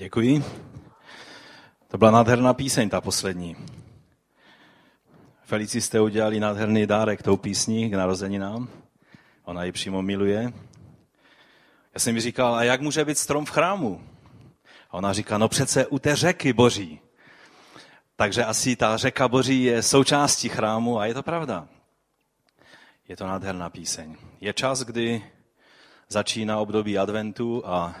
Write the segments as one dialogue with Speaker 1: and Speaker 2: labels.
Speaker 1: Děkuji. To byla nádherná píseň, ta poslední. Felici jste udělali nádherný dárek tou písní k narozeninám. Ona ji přímo miluje. Já jsem mi říkal, a jak může být strom v chrámu? A ona říká, no přece u té řeky boží. Takže asi ta řeka boží je součástí chrámu a je to pravda. Je to nádherná píseň. Je čas, kdy začíná období adventu a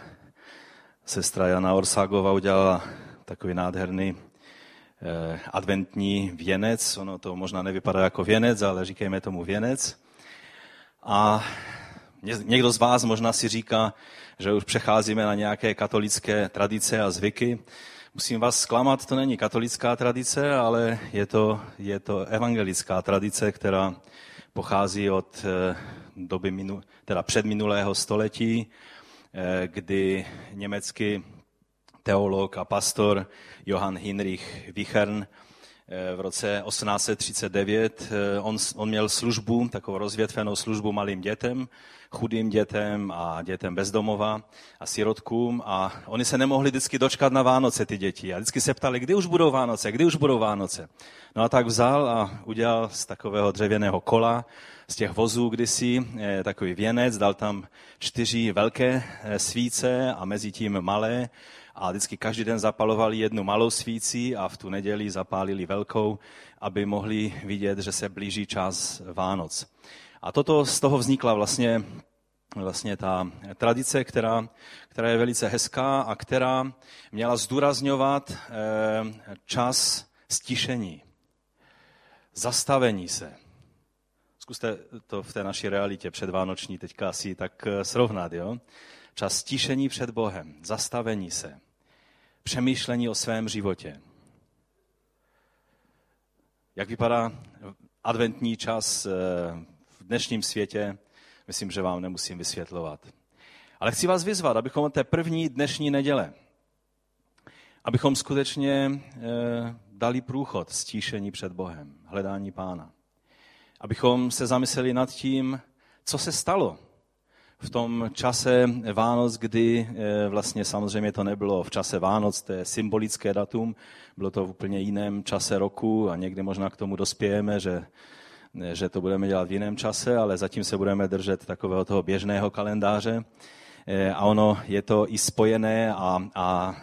Speaker 1: sestra Jana Orságová udělala takový nádherný eh, adventní věnec. Ono to možná nevypadá jako věnec, ale říkejme tomu věnec. A někdo z vás možná si říká, že už přecházíme na nějaké katolické tradice a zvyky. Musím vás zklamat, to není katolická tradice, ale je to, je to evangelická tradice, která pochází od eh, doby minu, teda předminulého století, kdy německý teolog a pastor Johann Heinrich Wichern eh, v roce 1839, on, on měl službu, takovou rozvětvenou službu malým dětem, chudým dětem a dětem bezdomova a sirotkům a oni se nemohli vždycky dočkat na Vánoce, ty děti. A vždycky se ptali, kdy už budou Vánoce, kdy už budou Vánoce. No a tak vzal a udělal z takového dřevěného kola, z těch vozů kdysi, eh, takový věnec, dal tam čtyři velké eh, svíce a mezi tím malé a vždycky každý den zapalovali jednu malou svíci a v tu neděli zapálili velkou, aby mohli vidět, že se blíží čas Vánoc. A toto z toho vznikla vlastně, vlastně ta tradice, která, která je velice hezká a která měla zdůrazňovat eh, čas stišení, zastavení se. Zkuste to v té naší realitě předvánoční teďka asi tak eh, srovnat. Jo? Čas stišení před Bohem, zastavení se, přemýšlení o svém životě. Jak vypadá adventní čas eh, dnešním světě, myslím, že vám nemusím vysvětlovat. Ale chci vás vyzvat, abychom té první dnešní neděle, abychom skutečně e, dali průchod stíšení před Bohem, hledání Pána. Abychom se zamysleli nad tím, co se stalo v tom čase Vánoc, kdy e, vlastně samozřejmě to nebylo v čase Vánoc, to je symbolické datum, bylo to v úplně jiném čase roku a někdy možná k tomu dospějeme, že že to budeme dělat v jiném čase, ale zatím se budeme držet takového toho běžného kalendáře. E, a ono je to i spojené a, a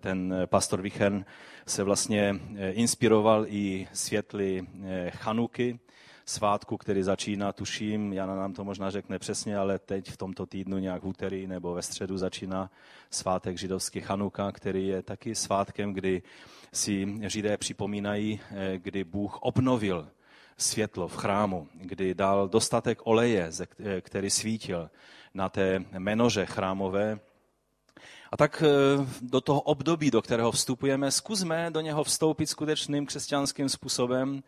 Speaker 1: ten pastor Vichern se vlastně inspiroval i světly Chanuky, svátku, který začíná, tuším, Jana nám to možná řekne přesně, ale teď v tomto týdnu nějak v úterý nebo ve středu začíná svátek židovský Chanuka, který je taky svátkem, kdy si židé připomínají, kdy Bůh obnovil světlo v chrámu, kdy dal dostatek oleje, který svítil na té menoře chrámové. A tak eh, do toho období, do kterého vstupujeme, zkusme do něho vstoupit skutečným křesťanským způsobem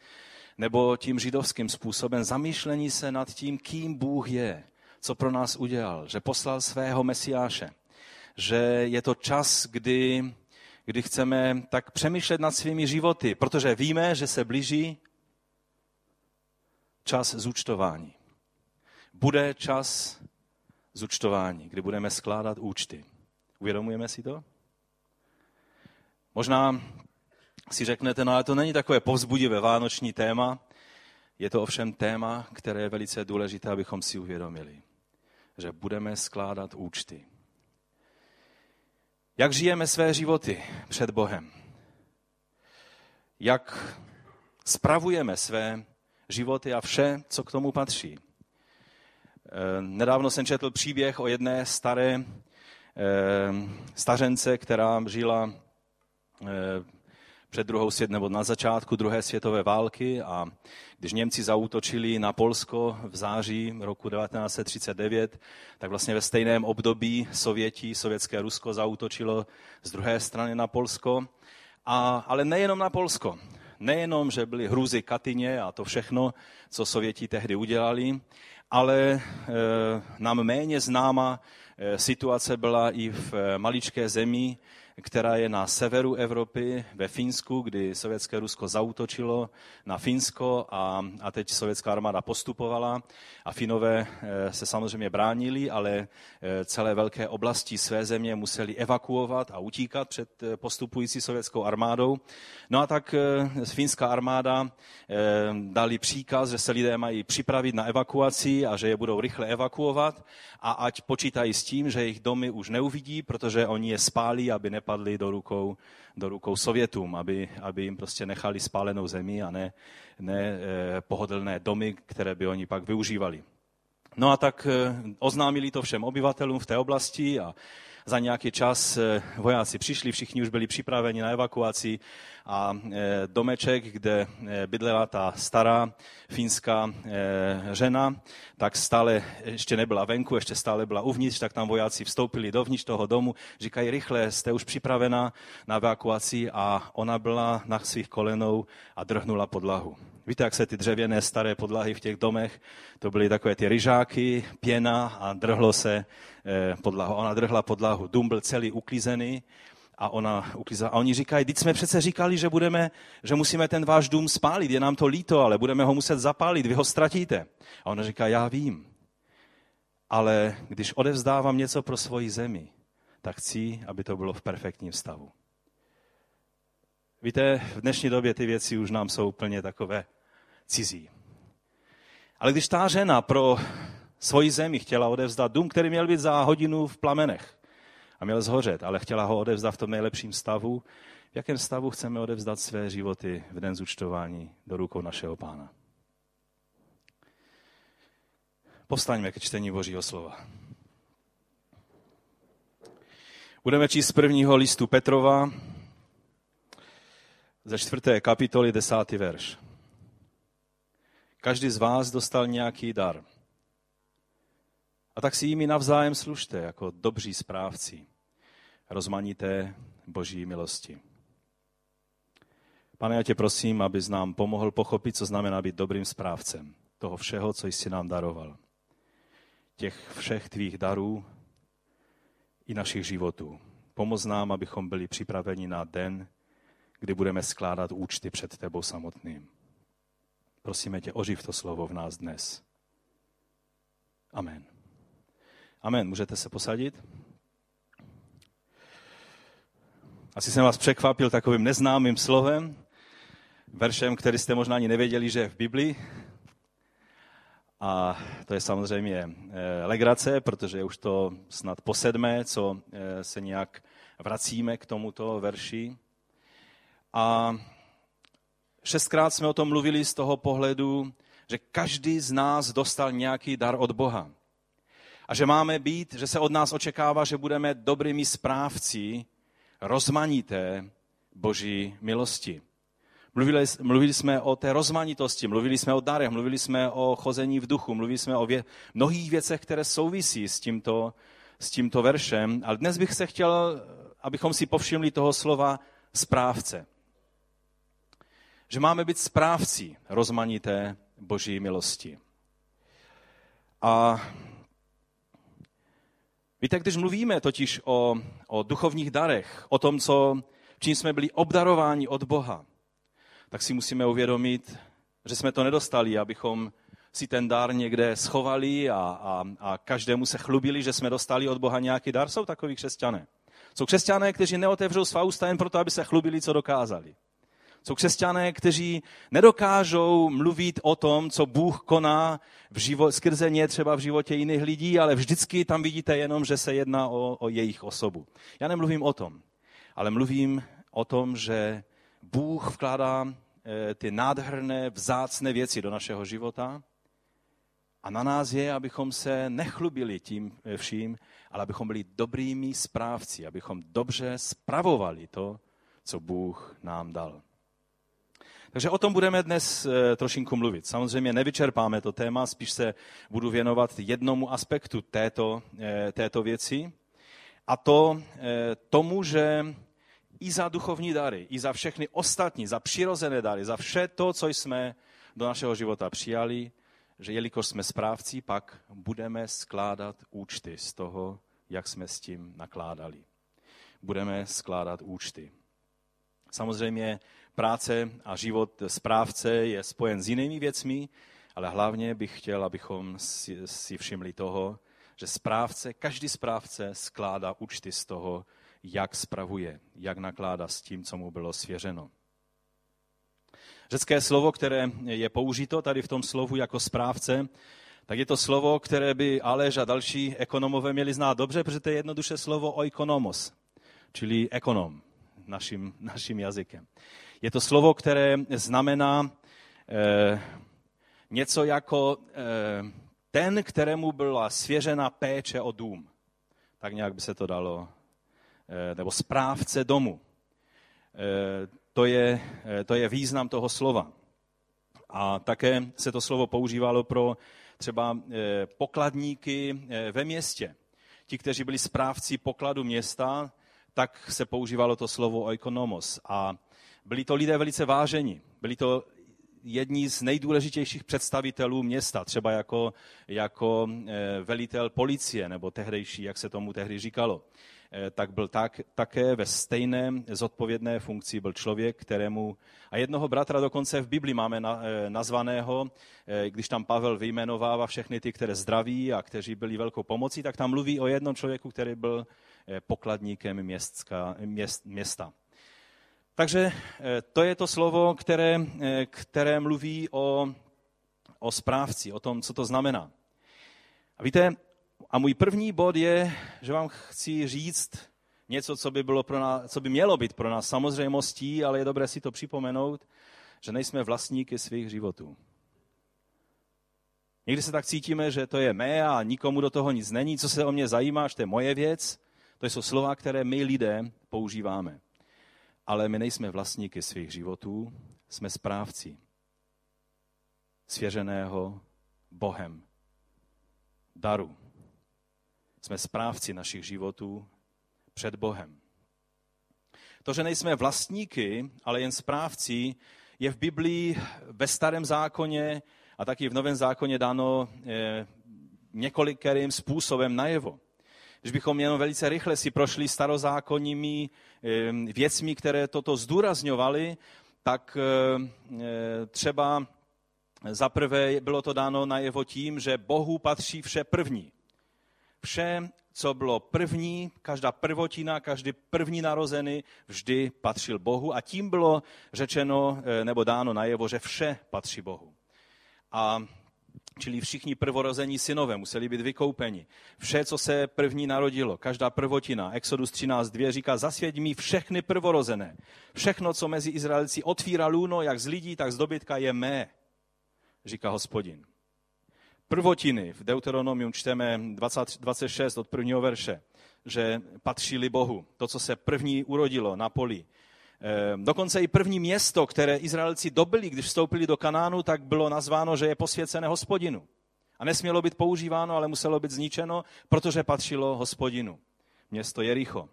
Speaker 1: nebo tím židovským způsobem zamýšlení se nad tím, kým Bůh je, co pro nás udělal, že poslal svého mesiáše, že je to čas, kdy, kdy chceme tak přemýšlet nad svými životy, protože víme, že se blíží čas zúčtování. Bude čas zúčtování, kdy budeme skládat účty. Uvědomujeme si to? Možná si řeknete, no ale to není takové povzbudivé vánoční téma, je to ovšem téma, které je velice důležité, abychom si uvědomili, že budeme skládat účty. Jak žijeme své životy před Bohem? Jak spravujeme své životy a vše, co k tomu patří. Eh, nedávno jsem četl příběh o jedné staré eh, stařence, která žila eh, před druhou svět, nebo na začátku druhé světové války a když Němci zautočili na Polsko v září roku 1939, tak vlastně ve stejném období Sověti, sovětské Rusko zautočilo z druhé strany na Polsko. A, ale nejenom na Polsko. Nejenom, že byly hrůzy Katyně a to všechno, co Sověti tehdy udělali, ale e, nám méně známa situace byla i v maličké zemi, která je na severu Evropy, ve Finsku, kdy sovětské Rusko zautočilo na Finsko a, a teď sovětská armáda postupovala a Finové eh, se samozřejmě bránili, ale eh, celé velké oblasti své země museli evakuovat a utíkat před eh, postupující sovětskou armádou. No a tak finská armáda dali příkaz, že se lidé mají připravit na evakuaci a že je budou rychle evakuovat a ať počítají s tím, že jejich domy už neuvidí, protože oni je spálí, aby ne nepadly do rukou, do rukou Sovětům, aby, aby jim prostě nechali spálenou zemi a ne, ne eh, pohodlné domy, které by oni pak využívali. No a tak eh, oznámili to všem obyvatelům v té oblasti a za nějaký čas eh, vojáci přišli, všichni už byli připraveni na evakuaci a eh, domeček, kde eh, bydlela ta stará finská žena, tak stále ještě nebyla venku, ještě stále byla uvnitř, tak tam vojáci vstoupili dovnitř toho domu, říkají rychle, jste už připravena na evakuaci a ona byla na svých kolenou a drhnula podlahu. Víte, jak se ty dřevěné staré podlahy v těch domech, to byly takové ty ryžáky, pěna a drhlo se eh, podlahu. Ona drhla podlahu, dům byl celý uklízený a ona uklízela. A oni říkají, teď jsme přece říkali, že, budeme, že musíme ten váš dům spálit, je nám to líto, ale budeme ho muset zapálit, vy ho ztratíte. A ona říká, já vím, ale když odevzdávám něco pro svoji zemi, tak chci, aby to bylo v perfektním stavu. Víte, v dnešní době ty věci už nám jsou úplně takové cizí. Ale když ta žena pro svoji zemi chtěla odevzdat dům, který měl být za hodinu v plamenech a měl zhořet, ale chtěla ho odevzdat v tom nejlepším stavu, v jakém stavu chceme odevzdat své životy v den zúčtování do rukou našeho pána. Postaňme ke čtení Božího slova. Budeme číst z prvního listu Petrova, ze čtvrté kapitoly, desátý verš. Každý z vás dostal nějaký dar. A tak si jimi navzájem služte jako dobří správci rozmanité boží milosti. Pane, já tě prosím, abys nám pomohl pochopit, co znamená být dobrým správcem toho všeho, co jsi nám daroval. Těch všech tvých darů i našich životů. Pomoz nám, abychom byli připraveni na den, kdy budeme skládat účty před tebou samotným. Prosíme tě, oživ to slovo v nás dnes. Amen. Amen. Můžete se posadit? Asi jsem vás překvapil takovým neznámým slovem, veršem, který jste možná ani nevěděli, že je v Biblii. A to je samozřejmě eh, legrace, protože je už to snad po sedmé, co eh, se nějak vracíme k tomuto verši. A šestkrát jsme o tom mluvili z toho pohledu, že každý z nás dostal nějaký dar od Boha. A že máme být, že se od nás očekává, že budeme dobrými správci rozmanité boží milosti. Mluvili, mluvili jsme o té rozmanitosti, mluvili jsme o darech, mluvili jsme o chození v duchu, mluvili jsme o vě, mnohých věcech, které souvisí s tímto, s tímto veršem. Ale dnes bych se chtěl, abychom si povšimli toho slova správce že máme být správci rozmanité boží milosti. A víte, když mluvíme totiž o, o duchovních darech, o tom, co, čím jsme byli obdarováni od Boha, tak si musíme uvědomit, že jsme to nedostali, abychom si ten dar někde schovali a, a, a každému se chlubili, že jsme dostali od Boha nějaký dar. Jsou takový křesťané. Jsou křesťané, kteří neotevřou svá ústa jen proto, aby se chlubili, co dokázali. Jsou křesťané, kteří nedokážou mluvit o tom, co Bůh koná v život, skrze ně třeba v životě jiných lidí, ale vždycky tam vidíte jenom, že se jedná o, o jejich osobu. Já nemluvím o tom, ale mluvím o tom, že Bůh vkládá eh, ty nádherné, vzácné věci do našeho života a na nás je, abychom se nechlubili tím eh, vším, ale abychom byli dobrými správci, abychom dobře spravovali to, co Bůh nám dal. Takže o tom budeme dnes eh, trošinku mluvit. Samozřejmě nevyčerpáme to téma, spíš se budu věnovat jednomu aspektu této, eh, této věci. A to eh, tomu, že i za duchovní dary, i za všechny ostatní, za přirozené dary, za vše to, co jsme do našeho života přijali, že jelikož jsme správci, pak budeme skládat účty z toho, jak jsme s tím nakládali. Budeme skládat účty. Samozřejmě práce a život správce je spojen s jinými věcmi, ale hlavně bych chtěl, abychom si, si všimli toho, že správce, každý správce skládá účty z toho, jak spravuje, jak nakládá s tím, co mu bylo svěřeno. Řecké slovo, které je použito tady v tom slovu jako správce, tak je to slovo, které by Aleš a další ekonomové měli znát dobře, protože to je jednoduše slovo oikonomos, čili ekonom naším, naším jazykem. Je to slovo, které znamená eh, něco jako eh, ten, kterému byla svěřena péče o dům. Tak nějak by se to dalo. Eh, nebo správce domu. To je, to je význam toho slova. A také se to slovo používalo pro třeba pokladníky ve městě. Ti, kteří byli správci pokladu města, tak se používalo to slovo oikonomos. A byli to lidé velice vážení. Byli to jedni z nejdůležitějších představitelů města, třeba jako, jako velitel policie, nebo tehdejší, jak se tomu tehdy říkalo. Eh, tak byl tak, také ve stejné zodpovědné funkci byl člověk, kterému, a jednoho bratra dokonce v Bibli máme na, eh, nazvaného, eh, když tam Pavel vyjmenovává všechny ty, které zdraví a kteří byli velkou pomocí, tak tam mluví o jednom člověku, který byl pokladníkem městská, měst, města. Takže to je to slovo, které, které mluví o, o správci, o tom, co to znamená. A víte, a můj první bod je, že vám chci říct něco, co by, bylo pro nás, co by mělo být pro nás samozřejmostí, ale je dobré si to připomenout, že nejsme vlastníky svých životů. Někdy se tak cítíme, že to je mé a nikomu do toho nic není, co se o mě zajímá, že to je moje věc. To jsou slova, které my lidé používáme. Ale my nejsme vlastníky svých životů, jsme správci svěřeného Bohem daru jsme správci našich životů před Bohem. To, že nejsme vlastníky, ale jen správci, je v Biblii ve starém zákoně a taky v novém zákoně dáno eh, několikerým způsobem najevo. Když bychom jenom velice rychle si prošli starozákonními eh, věcmi, které toto zdůrazňovaly, tak eh, třeba zaprvé bylo to dáno najevo tím, že Bohu patří vše první vše, co bylo první, každá prvotina, každý první narozený vždy patřil Bohu a tím bylo řečeno eh, nebo dáno najevo, že vše patří Bohu. A čili všichni prvorození synové museli být vykoupeni. Vše, co se první narodilo, každá prvotina, Exodus 13.2 říká, zasvěť mi všechny prvorozené. Všechno, co mezi Izraelci otvírá lůno, jak z lidí, tak z dobytka, je mé, říká hospodin prvotiny. V Deuteronomium čteme 20, 26 od prvního verše, že patřili Bohu. To, co se první urodilo na poli. Ehm, dokonce i první město, které Izraelci dobili, když vstoupili do Kanánu, tak bylo nazváno, že je posvěcené hospodinu. A nesmělo být používáno, ale muselo být zničeno, protože patřilo hospodinu. Město Jericho.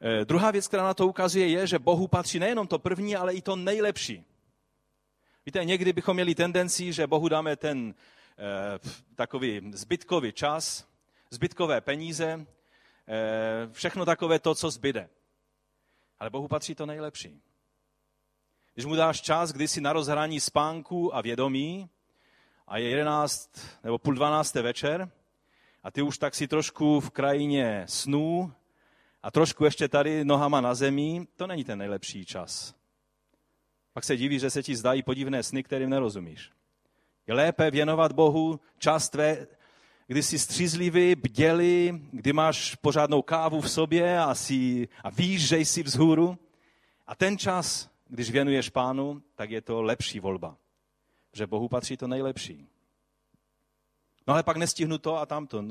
Speaker 1: Ehm, druhá věc, která na to ukazuje, je, že Bohu patří nejenom to první, ale i to nejlepší. Víte, někdy bychom měli tendenci, že Bohu dáme ten eh, takový zbytkový čas, zbytkové peníze, všechno takové to, co zbyde. Ale Bohu patří to nejlepší. Když mu dáš čas, kdy si na rozhraní spánku a vědomí a je 11 nebo půl 12. večer a ty už tak si trošku v krajině snů a trošku ještě tady nohama na zemi, to není ten nejlepší čas. Pak se diví, že se ti zdají podivné sny, kterým nerozumíš. Je lépe věnovat Bohu čas tvé, kdy jsi střízlivý, bdělý, kdy máš pořádnou kávu v sobě a, si, a víš, že jsi vzhůru. A ten čas, když věnuješ pánu, tak je to lepší volba. Že Bohu patří to nejlepší. No ale pak nestihnu to a tamto.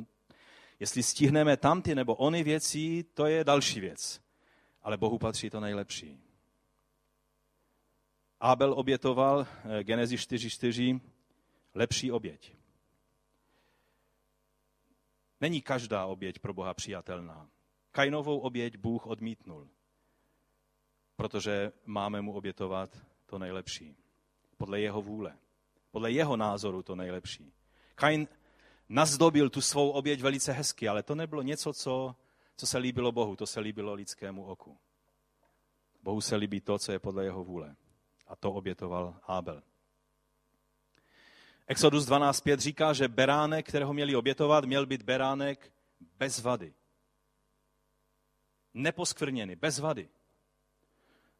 Speaker 1: Jestli stihneme tamty nebo ony věci, to je další věc. Ale Bohu patří to nejlepší. Abel obětoval, eh, Genezi 4.4, lepší oběť. Není každá oběť pro Boha přijatelná. Kainovou oběť Bůh odmítnul, protože máme mu obětovat to nejlepší. Podle jeho vůle. Podle jeho názoru to nejlepší. Kain nazdobil tu svou oběť velice hezky, ale to nebylo něco, co, co se líbilo Bohu, to se líbilo lidskému oku. Bohu se líbí to, co je podle jeho vůle. A to obětoval Abel. Exodus 12.5 říká, že beránek, kterého měli obětovat, měl být beránek bez vady. Neposkvrněný, bez vady.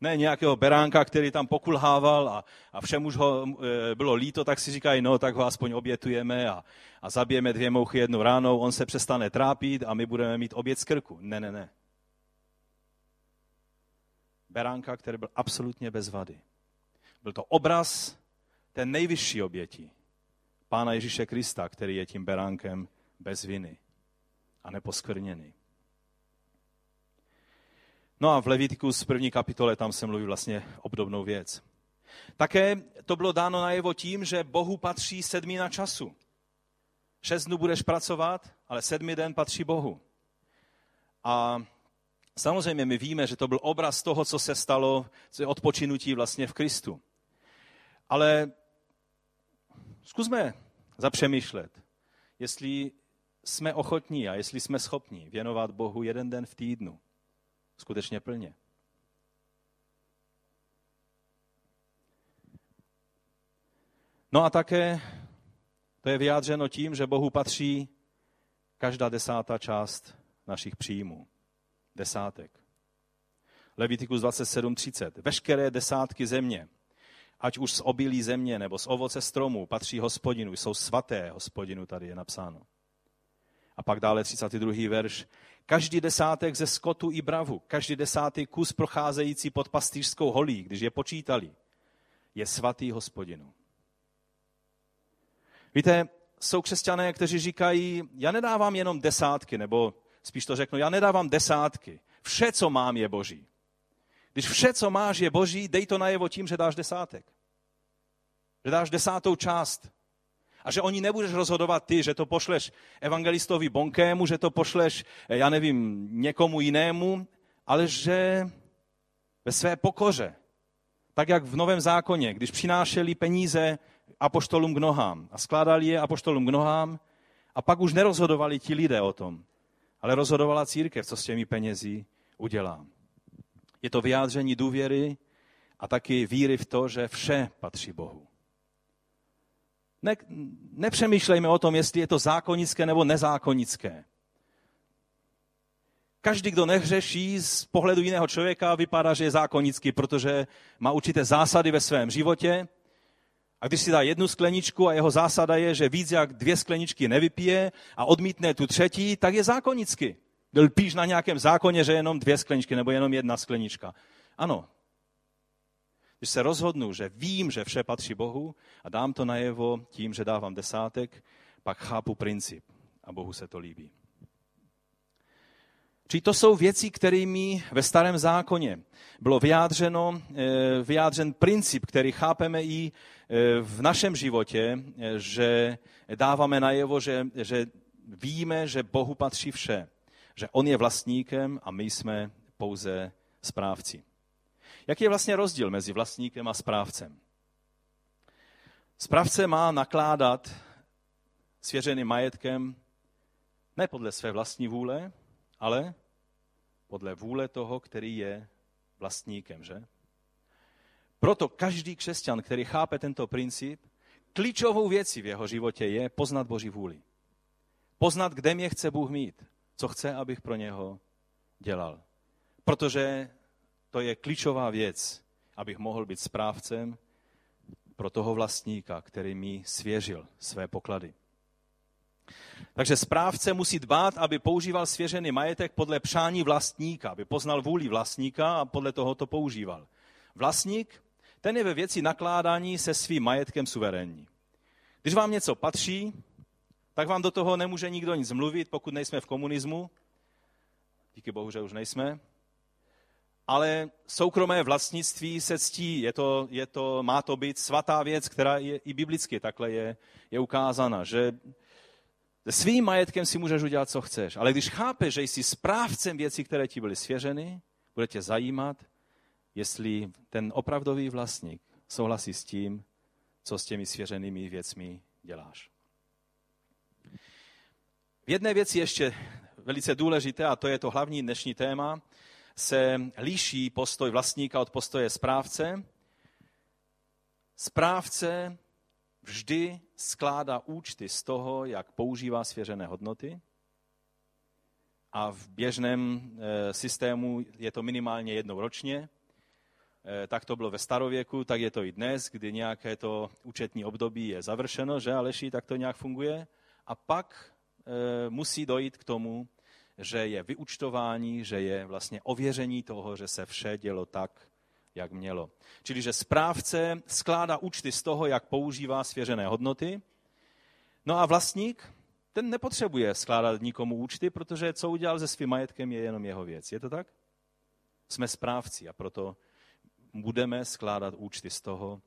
Speaker 1: Ne nějakého beránka, který tam pokulhával a, a všem už ho e, bylo líto, tak si říkají, no tak ho aspoň obětujeme a, a zabijeme dvě mouchy jednou ránou, on se přestane trápit a my budeme mít oběd z krku. Ne, ne, ne. Beránka, který byl absolutně bez vady. Byl to obraz té nejvyšší oběti, Pána Ježíše Krista, který je tím beránkem bez viny a neposkvrněný. No a v Levitikus první kapitole tam se mluví vlastně obdobnou věc. Také to bylo dáno najevo tím, že Bohu patří sedmina času. Šest dnů budeš pracovat, ale sedmý den patří Bohu. A samozřejmě my víme, že to byl obraz toho, co se stalo, co je odpočinutí vlastně v Kristu. Ale zkusme zapřemýšlet, jestli jsme ochotní a jestli jsme schopni věnovat Bohu jeden den v týdnu skutečně plně. No a také to je vyjádřeno tím, že Bohu patří každá desátá část našich příjmů. Desátek. Levitikus 27.30. Veškeré desátky země, ať už z obilí země nebo z ovoce stromů, patří hospodinu, jsou svaté hospodinu, tady je napsáno. A pak dále 32. verš. Každý desátek ze skotu i bravu, každý desátý kus procházející pod pastýřskou holí, když je počítali, je svatý hospodinu. Víte, jsou křesťané, kteří říkají, já nedávám jenom desátky, nebo spíš to řeknu, já nedávám desátky. Vše, co mám, je boží. Když vše, co máš, je boží, dej to najevo tím, že dáš desátek. Že dáš desátou část a že oni nebudeš rozhodovat ty, že to pošleš evangelistovi Bonkému, že to pošleš, eh, já nevím, někomu jinému, ale že ve své pokoře, tak jak v Novém zákoně, když přinášeli peníze apoštolům k nohám a skládali je apoštolům k nohám a pak už nerozhodovali ti lidé o tom, ale rozhodovala církev, co s těmi penězi udělá. Je to vyjádření důvěry a taky víry v to, že vše patří Bohu. Ne, nepřemýšlejme o tom, jestli je to zákonické nebo nezákonické. Každý, kdo nehřeší z pohledu jiného člověka, vypadá, že je zákonický, protože má určité zásady ve svém životě. A když si dá jednu skleničku a jeho zásada je, že víc jak dvě skleničky nevypije a odmítne tu třetí, tak je zákonický. Lpíš na nějakém zákoně, že jenom dvě skleničky nebo jenom jedna sklenička. Ano, když se rozhodnu, že vím, že vše patří Bohu a dám to najevo tím, že dávám desátek, pak chápu princip a Bohu se to líbí. Či to jsou věci, kterými ve starém zákoně bylo vyjádřeno, eh, vyjádřen princip, který chápeme i eh, v našem životě, eh, že dáváme najevo, že, že víme, že Bohu patří vše. Že On je vlastníkem a my jsme pouze správci. Jaký je vlastně rozdíl mezi vlastníkem a správcem? Správce má nakládat svěřeným majetkem ne podle své vlastní vůle, ale podle vůle toho, který je vlastníkem, že? Proto každý křesťan, který chápe tento princip, klíčovou věcí v jeho životě je poznat Boží vůli. Poznat, kde mě chce Bůh mít, co chce, abych pro něho dělal. Protože to je klíčová věc, abych mohl být správcem pro toho vlastníka, který mi svěřil své poklady. Takže správce musí dbát, aby používal svěřený majetek podle přání vlastníka, aby poznal vůli vlastníka a podle toho to používal. Vlastník, ten je ve věci nakládání se svým majetkem suverénní. Když vám něco patří, tak vám do toho nemůže nikdo nic mluvit, pokud nejsme v komunismu. Díky bohu, že už nejsme ale soukromé vlastnictví se ctí. Je to, je to, má to být svatá věc, která je i biblicky takhle je, je ukázána, že se svým majetkem si můžeš udělat, co chceš. Ale když chápeš, že jsi správcem věcí, které ti byly svěřeny, bude tě zajímat, jestli ten opravdový vlastník souhlasí s tím, co s těmi svěřenými věcmi děláš. V jedné věci ještě velice důležité, a to je to hlavní dnešní téma, se liší postoj vlastníka od postoje správce. Správce vždy skládá účty z toho, jak používá svěřené hodnoty. A v běžném e, systému je to minimálně jednou ročně. E, tak to bylo ve starověku, tak je to i dnes, kdy nějaké to účetní období je završeno, že Aleši, tak to nějak funguje. A pak e, musí dojít k tomu, že je vyučtování, že je vlastně ověření toho, že se vše dělo tak, jak mělo. Čili, že správce skládá účty z toho, jak používá svěřené hodnoty. No a vlastník, ten nepotřebuje skládat nikomu účty, protože co udělal se svým majetkem je jenom jeho věc. Je to tak? Jsme správci a proto budeme skládat účty z toho,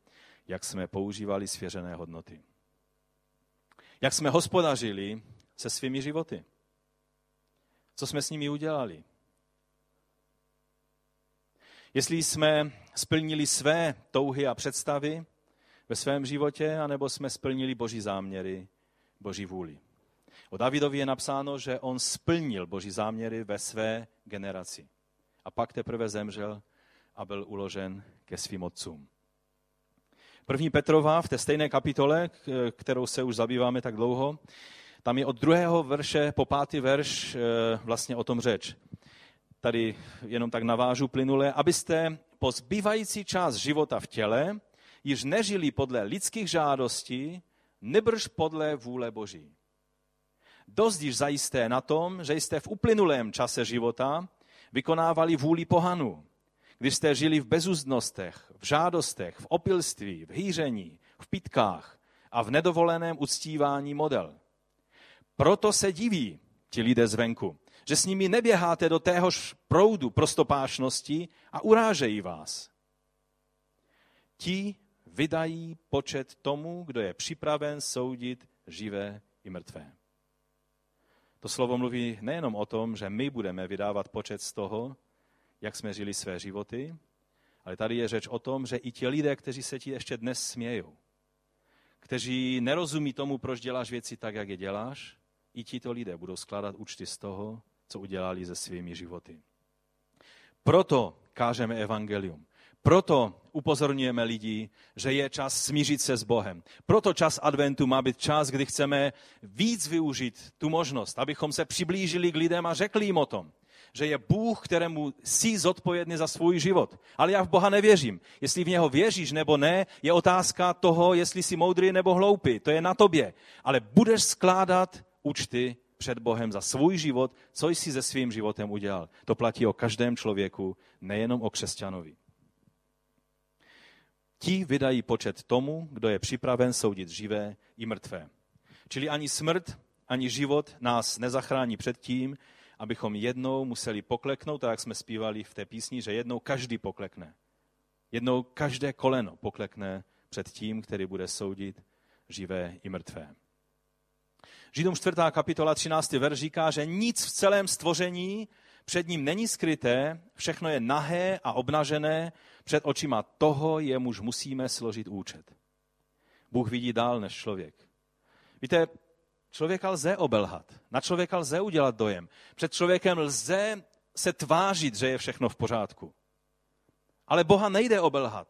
Speaker 1: jak jsme používali svěřené hodnoty. Jak jsme hospodařili se svými životy. Co jsme s nimi udělali? Jestli jsme splnili své touhy a představy ve svém životě, anebo jsme splnili boží záměry, boží vůli. O Davidovi je napsáno, že on splnil boží záměry ve své generaci. A pak teprve zemřel a byl uložen ke svým otcům. První Petrova v té stejné kapitole, kterou se už zabýváme tak dlouho, tam je od druhého verše po pátý verš eh, vlastně o tom řeč. Tady jenom tak navážu plynule, abyste po zbývající část života v těle již nežili podle lidských žádostí, nebrž podle vůle Boží. Dost již zajisté na tom, že jste v uplynulém čase života vykonávali vůli pohanu, když jste žili v bezúzdnostech, v žádostech, v opilství, v hýření, v pitkách a v nedovoleném uctívání model. Proto se diví ti lidé zvenku, že s nimi neběháte do téhož proudu prostopášnosti a urážejí vás. Ti vydají počet tomu, kdo je připraven soudit živé i mrtvé. To slovo mluví nejenom o tom, že my budeme vydávat počet z toho, jak jsme žili své životy, ale tady je řeč o tom, že i ti lidé, kteří se ti ještě dnes smějou, kteří nerozumí tomu, proč děláš věci tak, jak je děláš, i tito lidé budou skládat účty z toho, co udělali se svými životy. Proto kážeme evangelium. Proto upozorňujeme lidi, že je čas smířit se s Bohem. Proto čas adventu má být čas, kdy chceme víc využít tu možnost, abychom se přiblížili k lidem a řekli jim o tom, že je Bůh, kterému jsi zodpovědný za svůj život. Ale já v Boha nevěřím. Jestli v něho věříš nebo ne, je otázka toho, jestli jsi moudrý nebo hloupý. To je na tobě. Ale budeš skládat účty před Bohem za svůj život, co jsi se svým životem udělal. To platí o každém člověku, nejenom o křesťanovi. Ti vydají počet tomu, kdo je připraven soudit živé i mrtvé. Čili ani smrt, ani život nás nezachrání před tím, abychom jednou museli pokleknout, tak jak jsme zpívali v té písni, že jednou každý poklekne. Jednou každé koleno poklekne před tím, který bude soudit živé i mrtvé. Židům 4. kapitola 13. verš říká, že nic v celém stvoření před ním není skryté, všechno je nahé a obnažené před očima toho, jemuž musíme složit účet. Bůh vidí dál než člověk. Víte, člověka lze obelhat, na člověka lze udělat dojem. Před člověkem lze se tvářit, že je všechno v pořádku. Ale Boha nejde obelhat.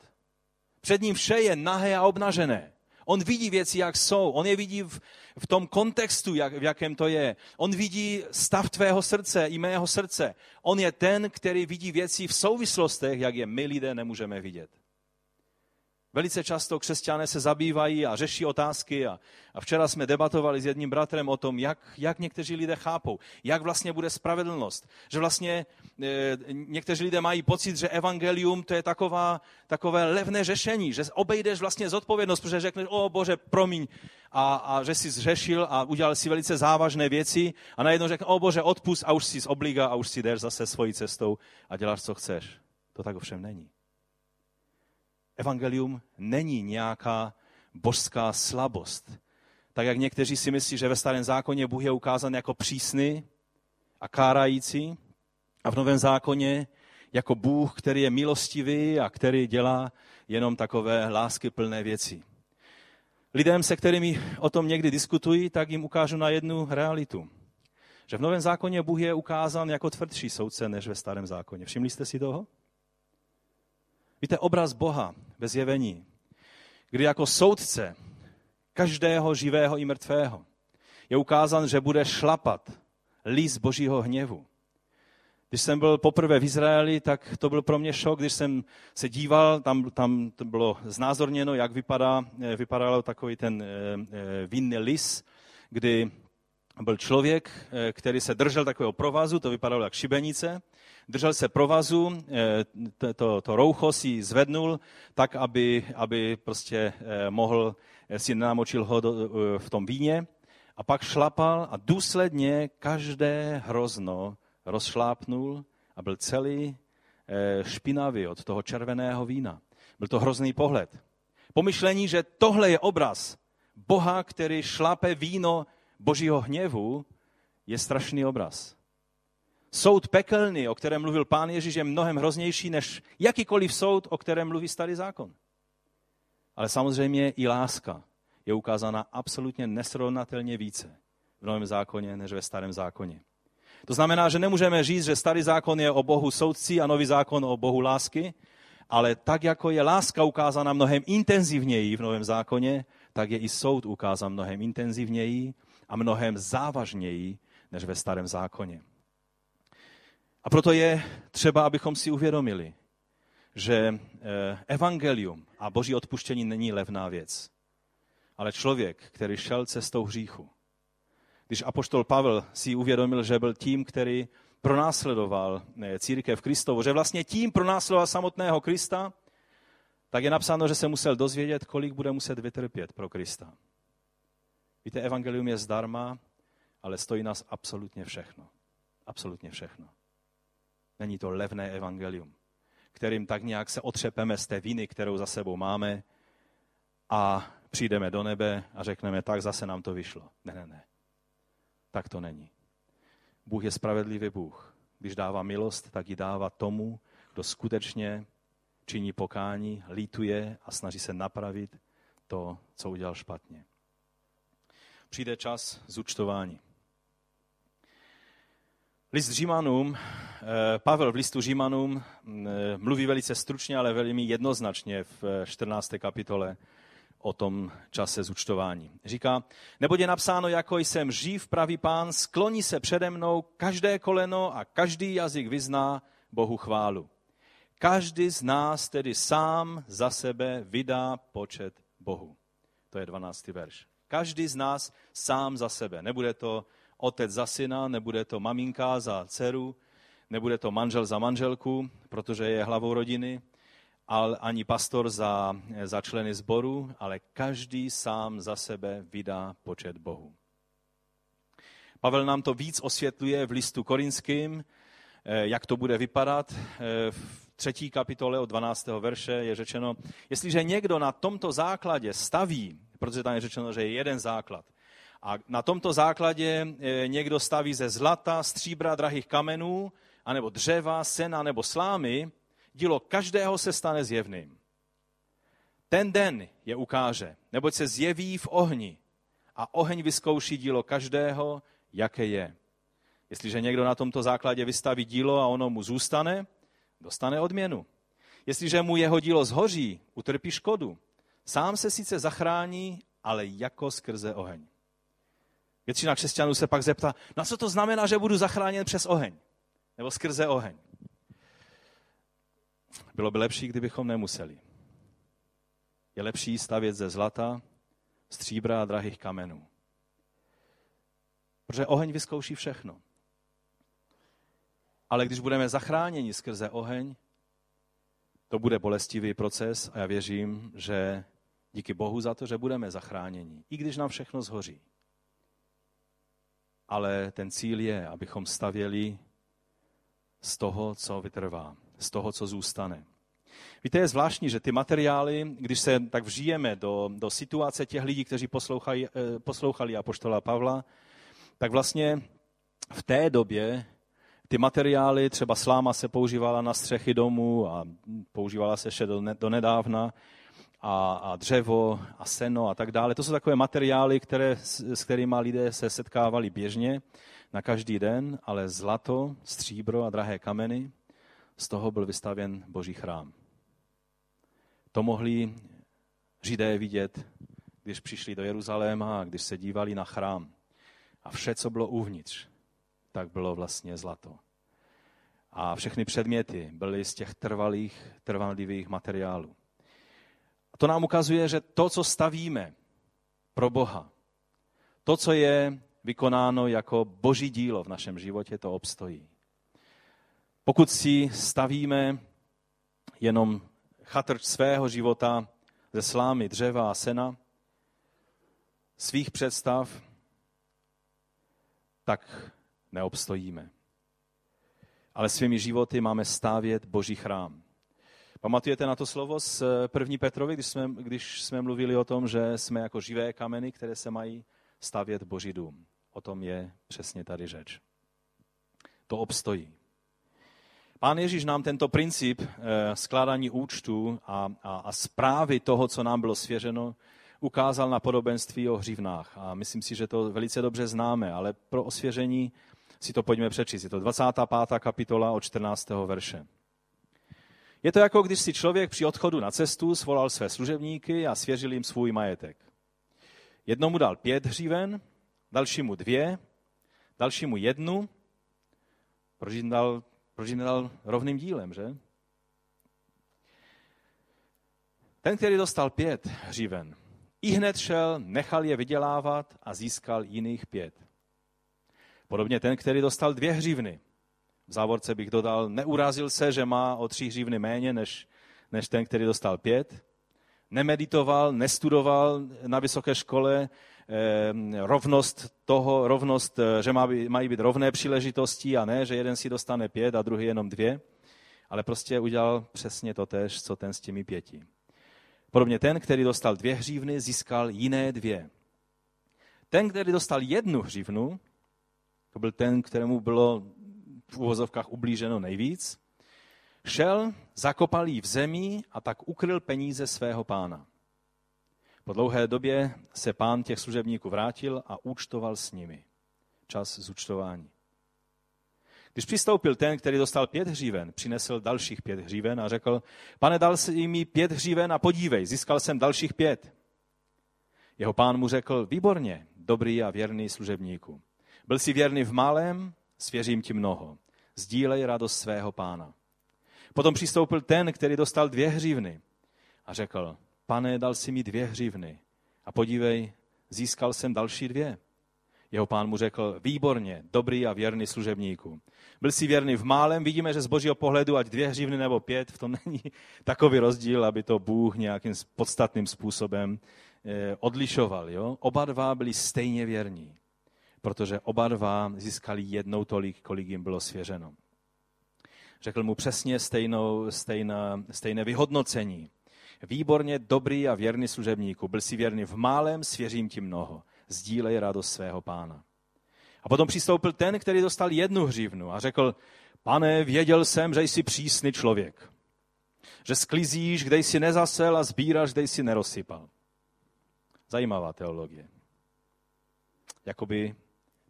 Speaker 1: Před ním vše je nahé a obnažené. On vidí věci, jak jsou. On je vidí v, v tom kontextu, jak, v jakém to je. On vidí stav tvého srdce i mého srdce. On je ten, který vidí věci v souvislostech, jak je my lidé nemůžeme vidět. Velice často křesťané se zabývají a řeší otázky a, a včera jsme debatovali s jedním bratrem o tom, jak, jak někteří lidé chápou, jak vlastně bude spravedlnost. Že vlastně e, někteří lidé mají pocit, že evangelium to je taková, takové levné řešení, že obejdeš vlastně zodpovědnost, protože řekneš, o bože, promiň, a, a že jsi zřešil a udělal si velice závažné věci a najednou řekne, o bože, odpust a už jsi z obliga a už si jdeš zase svojí cestou a děláš, co chceš. To tak ovšem není. Evangelium není nějaká božská slabost. Tak jak někteří si myslí, že ve starém zákoně Bůh je ukázán jako přísný a kárající a v novém zákoně jako Bůh, který je milostivý a který dělá jenom takové lásky plné věci. Lidem, se kterými o tom někdy diskutují, tak jim ukážu na jednu realitu. Že v Novém zákoně Bůh je ukázán jako tvrdší soudce než ve Starém zákoně. Všimli jste si toho? Víte, obraz Boha ve zjevení, kdy jako soudce každého živého i mrtvého je ukázán, že bude šlapat list božího hněvu. Když jsem byl poprvé v Izraeli, tak to byl pro mě šok, když jsem se díval, tam, tam to bylo znázorněno, jak vypadá, eh, vypadal takový ten e, vinný lis, kdy byl člověk, který se držel takového provazu, to vypadalo jak šibenice, držel se provazu, to, to, to roucho si zvednul tak, aby, aby prostě mohl si namočil ho do, v tom víně a pak šlapal a důsledně každé hrozno rozšlápnul a byl celý eh, špinavý od toho červeného vína. Byl to hrozný pohled. Pomyšlení, že tohle je obraz Boha, který šlape víno božího hněvu, je strašný obraz. Soud pekelný, o kterém mluvil pán Ježíš, je mnohem hroznější než jakýkoliv soud, o kterém mluví starý zákon. Ale samozřejmě i láska je ukázána absolutně nesrovnatelně více v Novém zákoně než ve Starém zákoně. To znamená, že nemůžeme říct, že starý zákon je o Bohu soudci a nový zákon o Bohu lásky, ale tak, jako je láska ukázána mnohem intenzivněji v Novém zákoně, tak je i soud ukázán mnohem intenzivněji a mnohem závažněji než ve Starém zákoně. A proto je třeba, abychom si uvědomili, že eh, evangelium a boží odpuštění není levná věc, ale člověk, který šel cestou hříchu, když apoštol Pavel si uvědomil, že byl tím, který pronásledoval eh, církev Kristovu, že vlastně tím pronásledoval samotného Krista, tak je napsáno, že se musel dozvědět, kolik bude muset vytrpět pro Krista. Víte, evangelium je zdarma, ale stojí nás absolutně všechno. Absolutně všechno. Není to levné evangelium, kterým tak nějak se otřepeme z té viny, kterou za sebou máme a přijdeme do nebe a řekneme, tak zase nám to vyšlo. Ne, ne, ne tak to není. Bůh je spravedlivý Bůh. Když dává milost, tak ji dává tomu, kdo skutečně činí pokání, lítuje a snaží se napravit to, co udělal špatně. Přijde čas zúčtování. List Římanům, eh, Pavel v listu Římanům eh, mluví velice stručně, ale velmi jednoznačně v 14. kapitole o tom čase zúčtování. Říká, neboť je napsáno, jako jsem živ, pravý pán, skloní se přede mnou každé koleno a každý jazyk vyzná Bohu chválu. Každý z nás tedy sám za sebe vydá počet Bohu. To je 12. verš. Každý z nás sám za sebe. Nebude to otec za syna, nebude to maminka za dceru, nebude to manžel za manželku, protože je hlavou rodiny, ani pastor za, za členy sboru, ale každý sám za sebe vydá počet Bohu. Pavel nám to víc osvětluje v listu korinským, eh, jak to bude vypadat. Eh, v třetí kapitole od 12. verše je řečeno, jestliže někdo na tomto základě staví, protože tam je řečeno, že je jeden základ, a na tomto základě eh, někdo staví ze zlata, stříbra, drahých kamenů, anebo dřeva, sena nebo slámy, dílo každého se stane zjevným. Ten den je ukáže, neboť se zjeví v ohni a oheň vyzkouší dílo každého, jaké je. Jestliže někdo na tomto základě vystaví dílo a ono mu zůstane, dostane odměnu. Jestliže mu jeho dílo zhoří, utrpí škodu. Sám se sice zachrání, ale jako skrze oheň. Většina křesťanů se pak zeptá, na co to znamená, že budu zachráněn přes oheň? Nebo skrze oheň? Bylo by lepší, kdybychom nemuseli. Je lepší stavět ze zlata, stříbra a drahých kamenů. Protože oheň vyzkouší všechno. Ale když budeme zachráněni skrze oheň, to bude bolestivý proces a já věřím, že díky Bohu za to, že budeme zachráněni, i když nám všechno zhoří. Ale ten cíl je, abychom stavěli z toho, co vytrvá z toho, co zůstane. Víte, je zvláštní, že ty materiály, když se tak vžijeme do, do situace těch lidí, kteří poslouchali, eh, poslouchali apoštola Pavla, tak vlastně v té době ty materiály, třeba sláma se používala na střechy domů a používala se ještě do, do nedávna, a, a dřevo a seno a tak dále. To jsou takové materiály, které, s kterými lidé se setkávali běžně. na každý den, ale zlato, stříbro a drahé kameny, z toho byl vystavěn boží chrám. To mohli Židé vidět, když přišli do Jeruzaléma a když se dívali na chrám. A vše, co bylo uvnitř, tak bylo vlastně zlato. A všechny předměty byly z těch trvalých, trvalých materiálů. To nám ukazuje, že to, co stavíme pro Boha, to, co je vykonáno jako boží dílo v našem životě, to obstojí. Pokud si stavíme jenom chatrč svého života ze slámy, dřeva a sena, svých představ, tak neobstojíme. Ale svými životy máme stávět Boží chrám. Pamatujete na to slovo z první Petrovi, když jsme, když jsme mluvili o tom, že jsme jako živé kameny, které se mají stavět Boží dům. O tom je přesně tady řeč. To obstojí. Pán Ježíš nám tento princip eh, skládání účtu a, a, a zprávy toho, co nám bylo svěřeno, ukázal na podobenství o hřivnách. A myslím si, že to velice dobře známe, ale pro osvěžení si to pojďme přečíst. Je to 25. kapitola od 14. verše. Je to jako když si člověk při odchodu na cestu svolal své služebníky a svěřil jim svůj majetek. Jednomu dal pět hříven, dalšímu dvě, dalšímu jednu. Proč jim dal, proč jim dal rovným dílem, že? Ten, který dostal pět hříven, i hned šel, nechal je vydělávat a získal jiných pět. Podobně ten, který dostal dvě hřívny. V závorce bych dodal, neurazil se, že má o tři hřívny méně než, než ten, který dostal pět. Nemeditoval, nestudoval na vysoké škole eh, rovnost toho, rovnost, eh, že má mají být rovné příležitosti a ne, že jeden si dostane pět a druhý jenom dvě. Ale prostě udělal přesně to tež, co ten s těmi pěti. Podobně ten, který dostal dvě hřívny, získal jiné dvě. Ten, který dostal jednu hřívnu, to byl ten, kterému bylo v uvozovkách ublíženo nejvíc, šel, zakopal jí v zemi a tak ukryl peníze svého pána. Po dlouhé době se pán těch služebníků vrátil a účtoval s nimi. Čas zúčtování. Když přistoupil ten, který dostal pět hříven, přinesl dalších pět hříven a řekl, pane, dal jsi mi pět hříven a podívej, získal jsem dalších pět. Jeho pán mu řekl, výborně, dobrý a věrný služebníku. Byl jsi věrný v malém, svěřím ti mnoho. Sdílej radost svého pána. Potom přistoupil ten, který dostal dvě hřívny a řekl, pane, dal si mi dvě hřívny a podívej, získal jsem další dvě. Jeho pán mu řekl, výborně, dobrý a věrný služebníku. Byl si věrný v málem, vidíme, že z božího pohledu, ať dvě hřívny nebo pět, v tom není takový rozdíl, aby to Bůh nějakým podstatným způsobem eh, odlišoval. Jo? Oba dva byli stejně věrní, protože oba dva získali jednou tolik, kolik jim bylo svěřeno. Řekl mu přesně stejnou, stejná, stejné vyhodnocení. Výborně dobrý a věrný služebníku. Byl si věrný v málem, svěřím ti mnoho sdílej radost svého pána. A potom přistoupil ten, který dostal jednu hřívnu a řekl, pane, věděl jsem, že jsi přísný člověk. Že sklizíš, kde jsi nezasel a sbíráš, kde jsi nerozsypal. Zajímavá teologie. Jakoby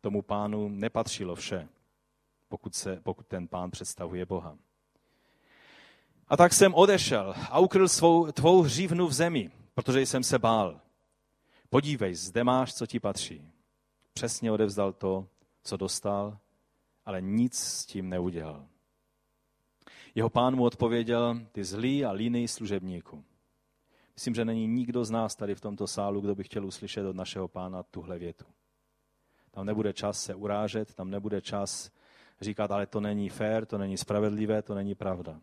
Speaker 1: tomu pánu nepatřilo vše, pokud, se, pokud ten pán představuje Boha. A tak jsem odešel a ukryl svou, tvou hřívnu v zemi, protože jsem se bál. Podívej, zde máš, co ti patří. Přesně odevzdal to, co dostal, ale nic s tím neudělal. Jeho pán mu odpověděl, ty zlý a líný služebníku. Myslím, že není nikdo z nás tady v tomto sálu, kdo by chtěl uslyšet od našeho pána tuhle větu. Tam nebude čas se urážet, tam nebude čas říkat, ale to není fér, to není spravedlivé, to není pravda.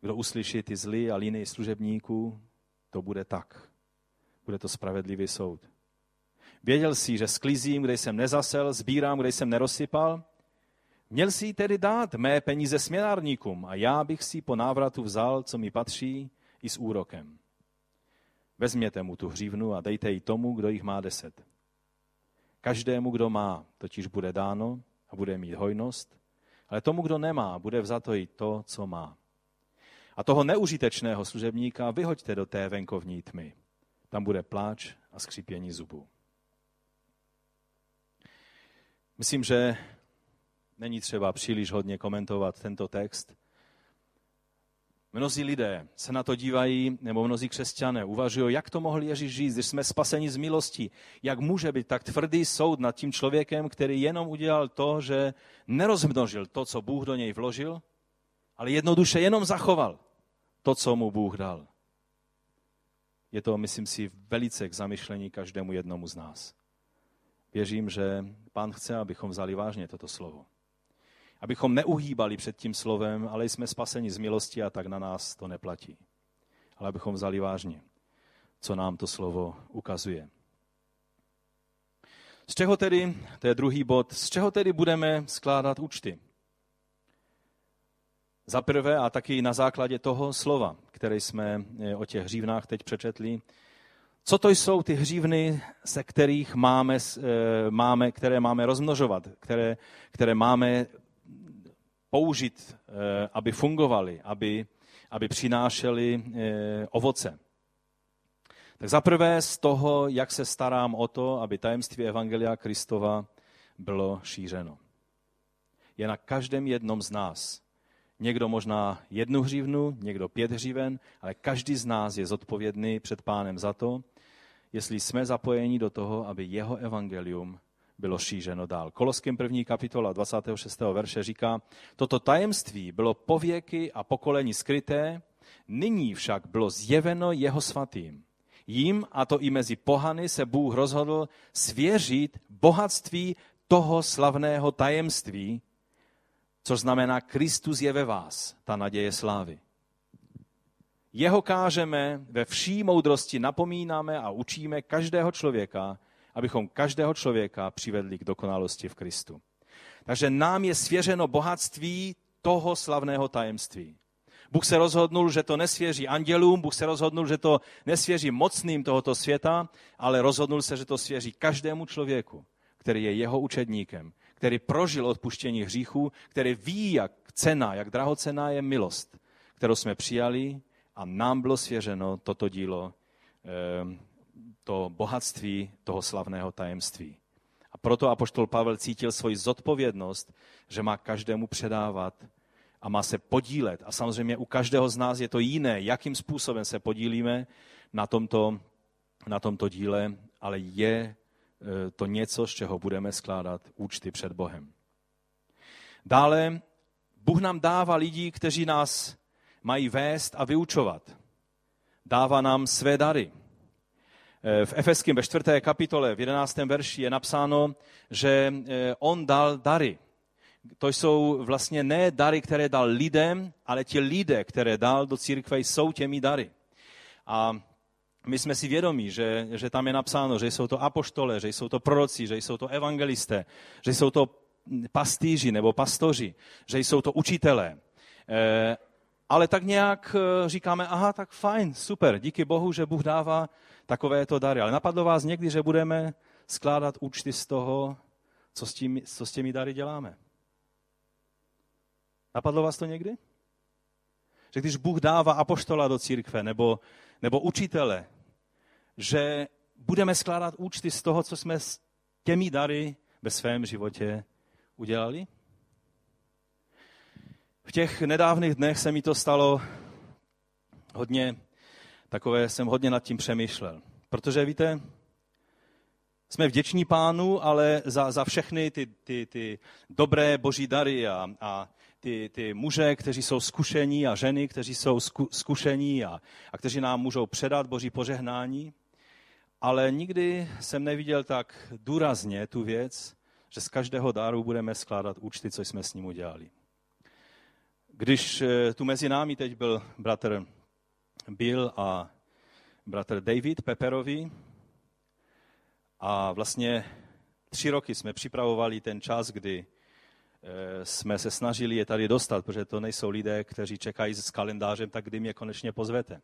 Speaker 1: Kdo uslyší ty zlý a líný služebníků, to bude tak bude to spravedlivý soud. Věděl jsi, že sklizím, kde jsem nezasel, sbírám, kde jsem nerozsypal? Měl si tedy dát mé peníze směnárníkům a já bych si po návratu vzal, co mi patří, i s úrokem. Vezměte mu tu hřívnu a dejte ji tomu, kdo jich má deset. Každému, kdo má, totiž bude dáno a bude mít hojnost, ale tomu, kdo nemá, bude vzato i to, co má. A toho neužitečného služebníka vyhoďte do té venkovní tmy. Tam bude pláč a skřípění zubů. Myslím, že není třeba příliš hodně komentovat tento text. Mnozí lidé se na to dívají, nebo mnozí křesťané uvažují, jak to mohl Ježíš říct, když jsme spaseni z milosti. Jak může být tak tvrdý soud nad tím člověkem, který jenom udělal to, že nerozmnožil to, co Bůh do něj vložil, ale jednoduše jenom zachoval to, co mu Bůh dal. Je to, myslím si, velice k zamyšlení každému jednomu z nás. Věřím, že Pán chce, abychom vzali vážně toto slovo. Abychom neuhýbali před tím slovem, ale jsme spaseni z milosti a tak na nás to neplatí. Ale abychom vzali vážně, co nám to slovo ukazuje. Z čeho tedy, to je druhý bod, z čeho tedy budeme skládat účty? Za prvé a taky na základě toho slova, které jsme eh, o těch hřívnách teď přečetli, co to jsou ty hřívny, se kterých máme, eh, máme které máme rozmnožovat, které, které máme použít, eh, aby fungovaly, aby, aby přinášely ovoce. Tak zaprvé z toho, jak se starám o to, aby tajemství Evangelia Kristova bylo šířeno. Je na každém jednom z nás, Někdo možná jednu hřívnu, někdo pět hříven, ale každý z nás je zodpovědný před pánem za to, jestli jsme zapojeni do toho, aby jeho evangelium bylo šířeno dál. Koloským první kapitola 26. verše říká, toto tajemství bylo pověky a pokolení skryté, nyní však bylo zjeveno jeho svatým. Jím, a to i mezi pohany, se Bůh rozhodl svěřit bohatství toho slavného tajemství, což znamená Kristus je ve vás, ta naděje slávy. Jeho kážeme, ve vší moudrosti napomínáme a učíme každého člověka, abychom každého člověka přivedli k dokonalosti v Kristu. Takže nám je svěřeno bohatství toho slavného tajemství. Bůh se rozhodnul, že to nesvěří andělům, Bůh se rozhodnul, že to nesvěří mocným tohoto světa, ale rozhodnul se, že to svěří každému člověku, který je jeho učedníkem, který prožil odpuštění hříchů, který ví, jak cena, jak drahocená je milost, kterou jsme přijali a nám bylo svěřeno toto dílo, ehm, to bohatství toho slavného tajemství. A proto apoštol Pavel cítil svoji zodpovědnost, že má každému předávat a má se podílet. A samozřejmě u každého z nás je to jiné, jakým způsobem se podílíme na tomto, na tomto díle, ale je Eh, to něco, z čeho budeme skládat účty před Bohem. Dále, Bůh nám dává lidi, kteří nás mají vést a vyučovat. Dává nám své dary. Eh, v Efeském ve čtvrté kapitole v jedenáctém verši je napsáno, že eh, on dal dary. To jsou vlastně ne dary, které dal lidem, ale ti lidé, které dal do církve, jsou těmi dary. A my jsme si vědomí, že, že tam je napsáno, že jsou to apoštole, že jsou to proroci, že jsou to evangelisté, že jsou to pastýři nebo pastoři, že jsou to učitelé. Ale tak nějak eh, říkáme, aha, tak fajn, super, díky Bohu, že Bůh dává takovéto dary. Ale napadlo vás někdy, že budeme skládat účty z toho, co s, tím, co s těmi dary děláme? Napadlo vás to někdy? Že když Bůh dává apoštola do církve nebo, nebo učitele, že budeme skládat účty z toho, co jsme s těmi dary ve svém životě udělali? V těch nedávných dnech se mi to stalo hodně, takové jsem hodně nad tím přemýšlel. Protože víte, jsme vděční pánu, ale za, za všechny ty, ty, ty dobré boží dary a, a ty, ty muže, kteří jsou zkušení a ženy, kteří jsou zku, zkušení a, a kteří nám můžou předat boží požehnání. Ale nikdy jsem neviděl tak důrazně tu věc, že z každého dáru budeme skládat účty, co jsme s ním udělali. Když eh, tu mezi námi teď byl bratr Bill a bratr David Peperovi a vlastně tři roky jsme připravovali ten čas, kdy Eh, jsme se snažili je tady dostat, protože to nejsou lidé, kteří čekají s kalendářem, tak kdy mě konečně pozvete.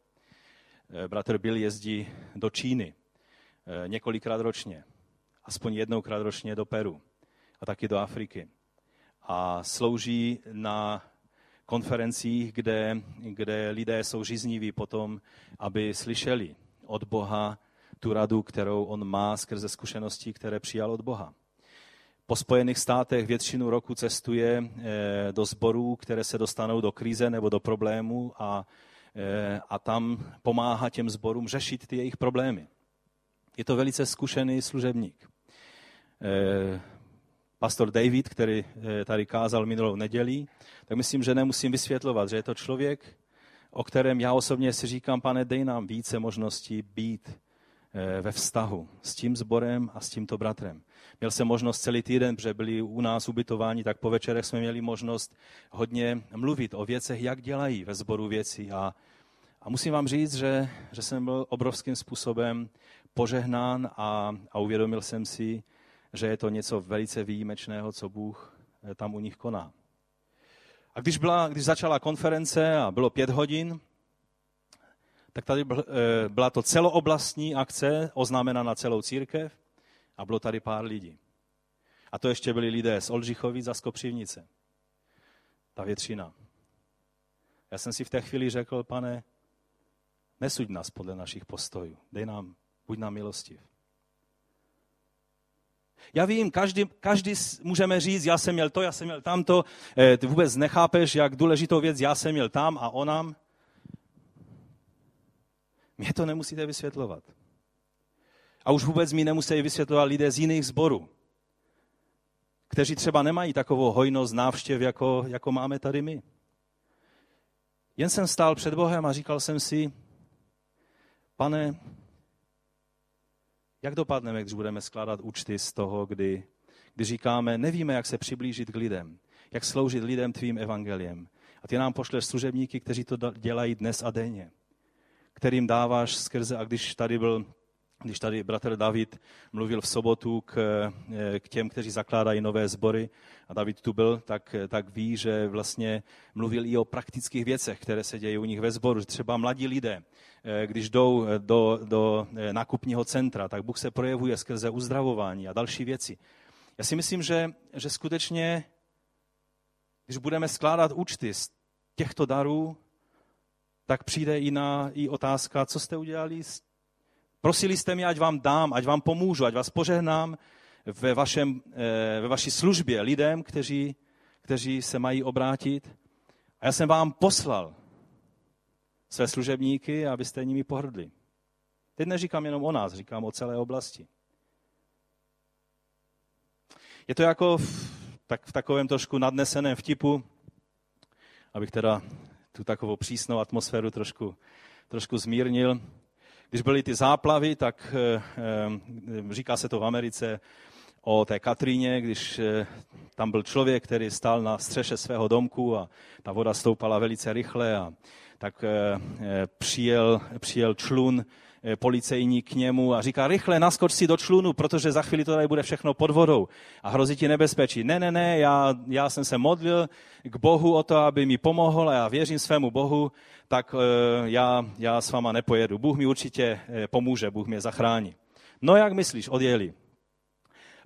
Speaker 1: Eh, bratr Bill jezdí do Číny několikrát ročně, aspoň jednoukrát ročně do Peru a taky do Afriky. A slouží na konferencích, kde, kde lidé jsou žizniví potom, aby slyšeli od Boha tu radu, kterou on má skrze zkušenosti, které přijal od Boha. po Spojených státech většinu roku cestuje eh, do sborů, které se dostanou do krize nebo do problémů a, eh, a tam pomáhá těm sborům řešit ty jejich problémy. Je to velice zkušený služebník. Eh, pastor David, který tady kázal minulou neděli, tak myslím, že nemusím vysvětlovat, že je to člověk, o kterém já osobně si říkám, pane, dej nám více možností být Eh, ve vztahu s tím sborem a s tímto bratrem. Měl jsem možnost celý týden, protože byli u nás ubytováni, tak po večerech jsme měli možnost hodně mluvit o věcech, jak dělají ve sboru věci. A, a musím vám říct, že, že jsem byl obrovským způsobem požehnán a, a uvědomil jsem si, že je to něco velice výjimečného, co Bůh eh, tam u nich koná. A když, byla, když začala konference a bylo pět hodin, tak tady eh, byla to celooblastní akce, oznámena na celou církev a bylo tady pár lidí. A to ještě byli lidé z Oldřichovic a z Kopřivnice. Ta většina. Já jsem si v té chvíli řekl, pane, nesuď nás podle našich postojů. Dej nám, buď nám milostiv. Já vím, každý, každý můžeme říct, já jsem měl to, já jsem měl tamto, eh, ty vůbec nechápeš, jak důležitou věc já jsem měl tam a onam. Mě to nemusíte vysvětlovat. A už vůbec mi nemusí vysvětlovat lidé z jiných sborů, kteří třeba nemají takovou hojnost návštěv, jako, jako máme tady my. Jen jsem stál před Bohem a říkal jsem si, pane, jak dopadneme, když budeme skládat účty z toho, kdy, kdy říkáme, nevíme, jak se přiblížit k lidem, jak sloužit lidem tvým evangeliem. A ty nám pošleš služebníky, kteří to dělají dnes a denně kterým dáváš skrze, a když tady byl když tady bratr David mluvil v sobotu k, k těm, kteří zakládají nové sbory, a David tu byl, tak, tak ví, že vlastně mluvil i o praktických věcech, které se dějí u nich ve sboru. Třeba mladí lidé, když jdou do, do nákupního centra, tak Bůh se projevuje skrze uzdravování a další věci. Já si myslím, že, že skutečně, když budeme skládat účty z těchto darů, tak přijde i, na, i otázka, co jste udělali. Prosili jste mě, ať vám dám, ať vám pomůžu, ať vás požehnám ve, vašem, eh, ve vaší službě lidem, kteří, kteří se mají obrátit. A já jsem vám poslal své služebníky, abyste nimi pohrdli. Teď neříkám jenom o nás, říkám o celé oblasti. Je to jako v, tak v takovém trošku nadneseném vtipu, abych teda tu takovou přísnou atmosféru trošku, trošku zmírnil. Když byly ty záplavy, tak eh, eh, říká se to v Americe o té Katríně, když eh, tam byl člověk, který stál na střeše svého domku a ta voda stoupala velice rychle a tak přijel, přijel člun Eh, policejník k němu a říká, rychle naskoč si do člunu, protože za chvíli to tady bude všechno pod vodou a hrozí ti nebezpečí. Ne, ne, ne, já, já jsem se modlil k Bohu o to, aby mi pomohl a já věřím svému Bohu, tak uh, já, já s váma nepojedu. Bůh mi určitě eh, pomůže, Bůh mě zachrání. No jak myslíš, odjeli.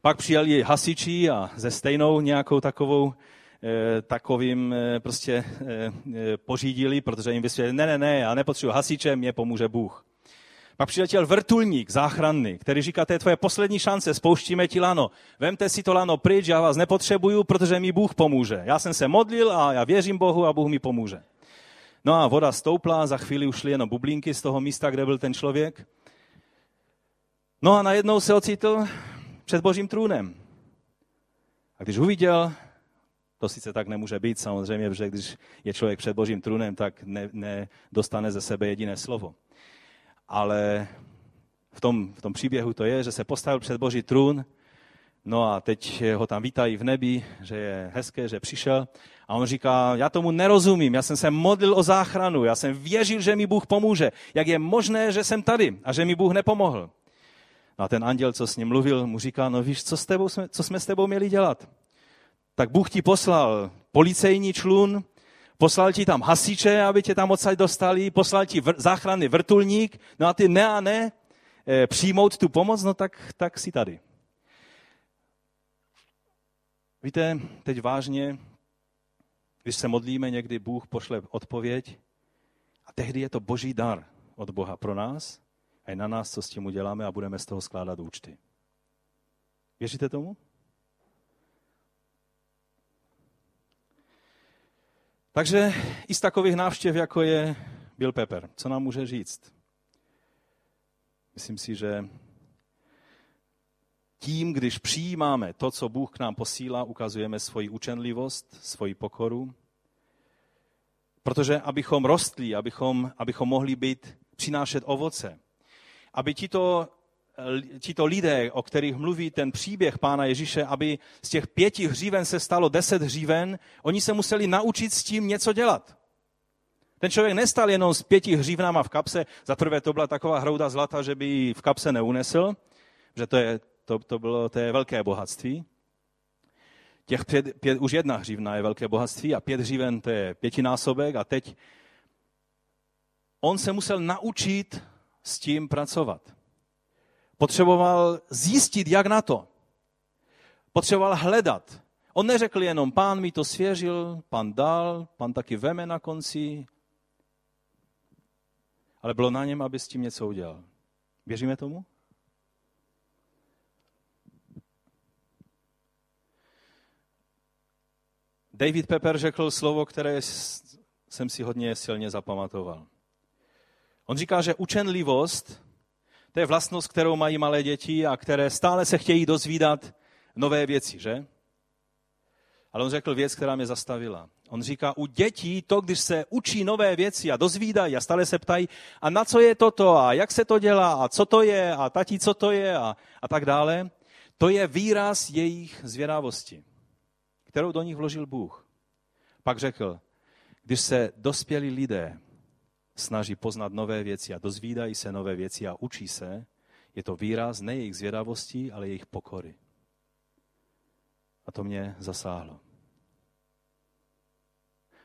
Speaker 1: Pak přijeli hasiči a ze stejnou nějakou takovou takovým prostě pořídili, protože jim vysvětlili, ne, ne, ne, já nepotřebuji hasiče, mě pomůže Bůh. Pak přiletěl vrtulník záchranný, který říká, to je tvoje poslední šance, spouštíme ti lano. Vemte si to lano pryč, já vás nepotřebuju, protože mi Bůh pomůže. Já jsem se modlil a já věřím Bohu a Bůh mi pomůže. No a voda stoupla, za chvíli ušly jenom bublinky z toho místa, kde byl ten člověk. No a najednou se ocitl před božím trůnem. A když uviděl, to sice tak nemůže být samozřejmě, protože když je člověk před božím trůnem, tak nedostane ne ze sebe jediné slovo ale v tom, v tom příběhu to je, že se postavil před Boží trůn, no a teď ho tam vítají v nebi, že je hezké, že přišel a on říká, já tomu nerozumím, já jsem se modlil o záchranu, já jsem věřil, že mi Bůh pomůže. Jak je možné, že jsem tady a že mi Bůh nepomohl? No a ten anděl, co s ním mluvil, mu říká, no víš, co, s tebou jsme, co jsme s tebou měli dělat? Tak Bůh ti poslal policejní člun, Poslal ti tam hasiče, aby tě tam odsaď dostali, poslal ti vr- záchranný vrtulník, no a ty ne a ne e, přijmout tu pomoc, no tak, tak si tady. Víte, teď vážně, když se modlíme, někdy Bůh pošle odpověď a tehdy je to boží dar od Boha pro nás a je na nás, co s tím uděláme a budeme z toho skládat účty. Věříte tomu? Takže i z takových návštěv, jako je Bill Pepper, co nám může říct? Myslím si, že tím, když přijímáme to, co Bůh k nám posílá, ukazujeme svoji učenlivost, svoji pokoru. Protože abychom rostli, abychom, abychom mohli být, přinášet ovoce, aby tito, tito lidé, o kterých mluví ten příběh Pána Ježíše, aby z těch pěti hříven se stalo deset hříven, oni se museli naučit s tím něco dělat. Ten člověk nestal jenom s pěti hřívnama v kapse, za prvé to byla taková hrouda zlata, že by ji v kapse neunesl, že to je, to, to bylo to je velké bohatství. Těch pět, pět, už jedna hřívna je velké bohatství a pět hříven to je pětinásobek a teď on se musel naučit s tím pracovat. Potřeboval zjistit, jak na to. Potřeboval hledat. On neřekl jenom, pán mi to svěřil, pán dal, pán taky veme na konci, ale bylo na něm, aby s tím něco udělal. Věříme tomu? David Pepper řekl slovo, které jsem si hodně silně zapamatoval. On říká, že učenlivost, to je vlastnost, kterou mají malé děti a které stále se chtějí dozvídat nové věci, že? Ale on řekl věc, která mě zastavila. On říká, u dětí to, když se učí nové věci a dozvídají a stále se ptají, a na co je toto a jak se to dělá a co to je a tati, co to je a, a tak dále, to je výraz jejich zvědavosti, kterou do nich vložil Bůh. Pak řekl, když se dospělí lidé snaží poznat nové věci a dozvídají se nové věci a učí se, je to výraz ne jejich zvědavosti, ale jejich pokory. A to mě zasáhlo.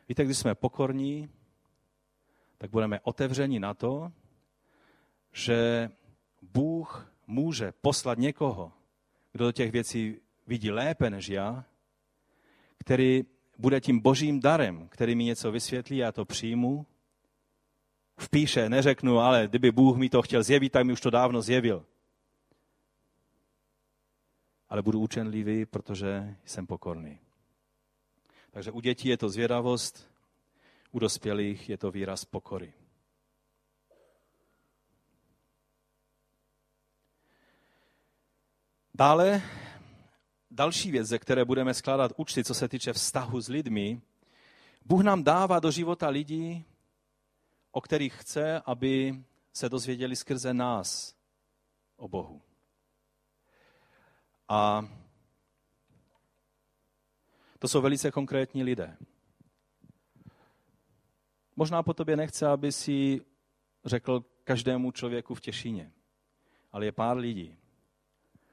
Speaker 1: Víte, když jsme pokorní, tak budeme otevřeni na to, že Bůh může poslat někoho, kdo do těch věcí vidí lépe než já, který bude tím božím darem, který mi něco vysvětlí, já to přijmu, vpíše, neřeknu, ale kdyby Bůh mi to chtěl zjevit, tak mi už to dávno zjevil. Ale budu učenlivý, protože jsem pokorný. Takže u dětí je to zvědavost, u dospělých je to výraz pokory. Dále další věc, ze které budeme skládat účty, co se týče vztahu s lidmi, Bůh nám dává do života lidí, o kterých chce, aby se dozvěděli skrze nás o Bohu. A to jsou velice konkrétní lidé. Možná po tobě nechce, aby si řekl každému člověku v Těšíně, ale je pár lidí,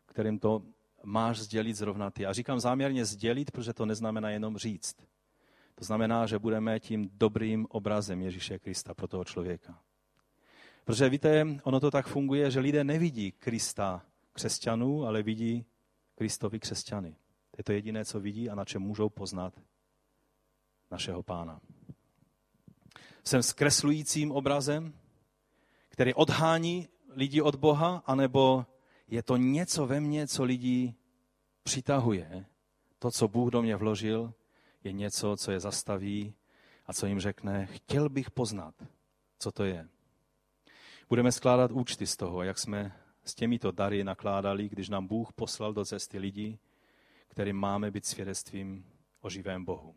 Speaker 1: kterým to máš sdělit zrovna ty. A říkám záměrně sdělit, protože to neznamená jenom říct. To znamená, že budeme tím dobrým obrazem Ježíše Krista pro toho člověka. Protože víte, ono to tak funguje, že lidé nevidí Krista křesťanů, ale vidí Kristovi křesťany. To je to jediné, co vidí a na čem můžou poznat našeho pána. Jsem zkreslujícím obrazem, který odhání lidi od Boha, anebo je to něco ve mně, co lidi přitahuje. To, co Bůh do mě vložil, je něco, co je zastaví a co jim řekne, chtěl bych poznat, co to je. Budeme skládat účty z toho, jak jsme s těmito dary nakládali, když nám Bůh poslal do cesty lidí, kterým máme být svědectvím o živém Bohu.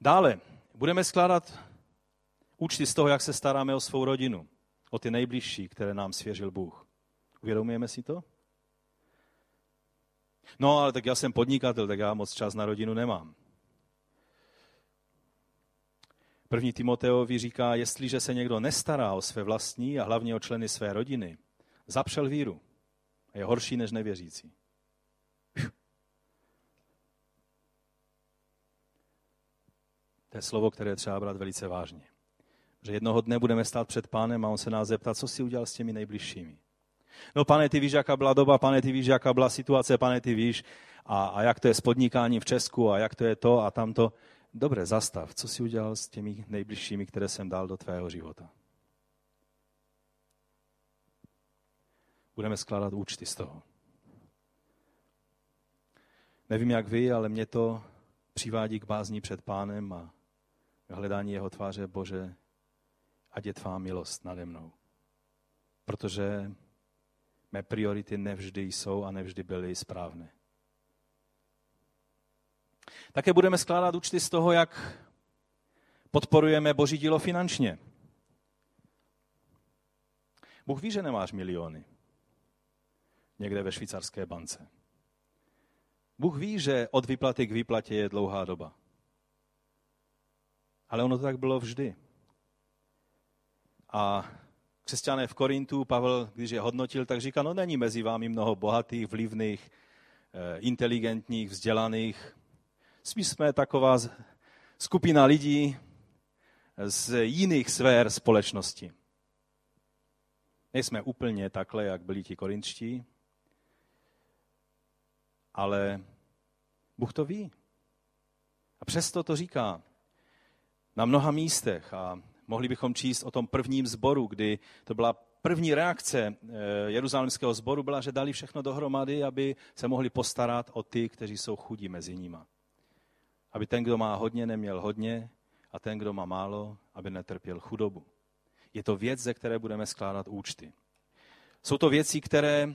Speaker 1: Dále budeme skládat účty z toho, jak se staráme o svou rodinu, o ty nejbližší, které nám svěřil Bůh. Uvědomujeme si to? No, ale tak já jsem podnikatel, tak já moc čas na rodinu nemám. První Timoteovi říká, jestliže se někdo nestará o své vlastní a hlavně o členy své rodiny, zapřel víru. A je horší než nevěřící. To je slovo, které třeba brát velice vážně. Že jednoho dne budeme stát před pánem a on se nás zeptá, co si udělal s těmi nejbližšími. No pane, ty víš, jaká byla doba, pane, ty víš, jaká byla situace, pane, ty víš, a, a jak to je s podnikáním v Česku a jak to je to a tamto. Dobře, zastav, co si udělal s těmi nejbližšími, které jsem dal do tvého života. Budeme skládat účty z toho. Nevím, jak vy, ale mě to přivádí k bázní před pánem a hledání jeho tváře, Bože, ať je tvá milost nade mnou. Protože mé priority nevždy jsou a nevždy byly správné. Také budeme skládat účty z toho, jak podporujeme Boží dílo finančně. Bůh ví, že nemáš miliony někde ve švýcarské bance. Bůh ví, že od výplaty k výplatě je dlouhá doba. Ale ono to tak bylo vždy. A křesťané v Korintu, Pavel, když je hodnotil, tak říká, no není mezi vámi mnoho bohatých, vlivných, eh, inteligentních, vzdělaných. Spíš jsme taková skupina lidí z jiných sfér společnosti. Nejsme úplně takhle, jak byli ti korinčtí, ale Bůh to ví. A přesto to říká na mnoha místech a mohli bychom číst o tom prvním zboru, kdy to byla první reakce eh, jeruzalémského zboru byla, že dali všechno dohromady, aby se mohli postarat o ty, kteří jsou chudí mezi nima. Aby ten, kdo má hodně, neměl hodně a ten, kdo má málo, aby netrpěl chudobu. Je to věc, ze které budeme skládat účty. Jsou to věci, které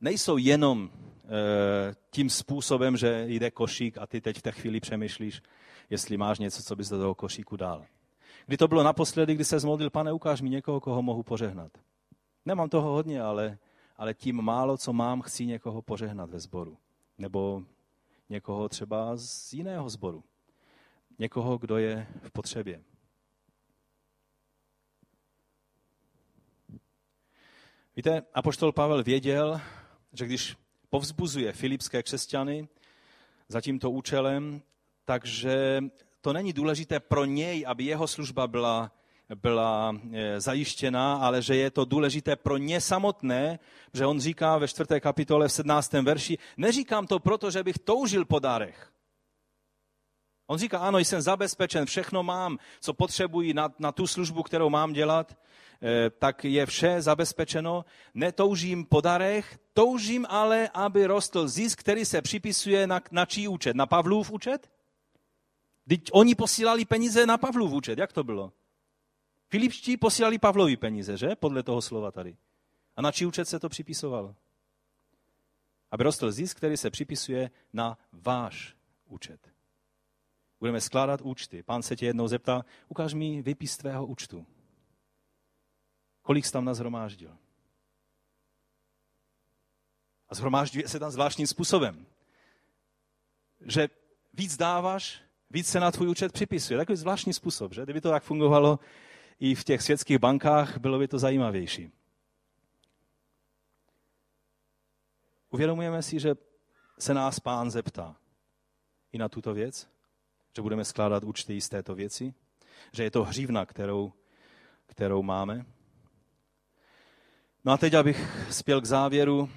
Speaker 1: nejsou jenom e, tím způsobem, že jde košík a ty teď v té chvíli přemýšlíš, jestli máš něco, co bys do toho košíku dal. Kdy to bylo naposledy, kdy se zmodlil, pane, ukáž mi někoho, koho mohu požehnat. Nemám toho hodně, ale, ale tím málo, co mám, chci někoho požehnat ve sboru. Nebo někoho třeba z jiného sboru. Někoho, kdo je v potřebě. Víte, apoštol Pavel věděl, že když povzbuzuje filipské křesťany za tímto účelem, takže to není důležité pro něj, aby jeho služba byla, byla e, zajištěná, ale že je to důležité pro ně samotné, že on říká ve čtvrté kapitole v 17. verši, neříkám to proto, že bych toužil po dárech. On říká, ano, jsem zabezpečen, všechno mám, co potřebuji na, na tu službu, kterou mám dělat, Eh, tak je vše zabezpečeno. Netoužím po darech, toužím ale, aby rostl zisk, který se připisuje na, na čí účet? Na Pavlův účet? Teď oni posílali peníze na Pavlův účet. Jak to bylo? Filipští posílali Pavlovi peníze, že? Podle toho slova tady. A na čí účet se to připisovalo? Aby rostl zisk, který se připisuje na váš účet. Budeme skládat účty. Pán se tě jednou zeptá, ukáž mi vypis tvého účtu. Kolik jsi tam nazhromáždil? A zhromážďuje se tam zvláštním způsobem. Že víc dáváš, víc se na tvůj účet připisuje. Takový zvláštní způsob, že? Kdyby to tak fungovalo i v těch světských bankách, bylo by to zajímavější. Uvědomujeme si, že se nás pán zeptá i na tuto věc, že budeme skládat účty z této věci, že je to hřívna, kterou, kterou máme. No a teď, abych spěl k závěru,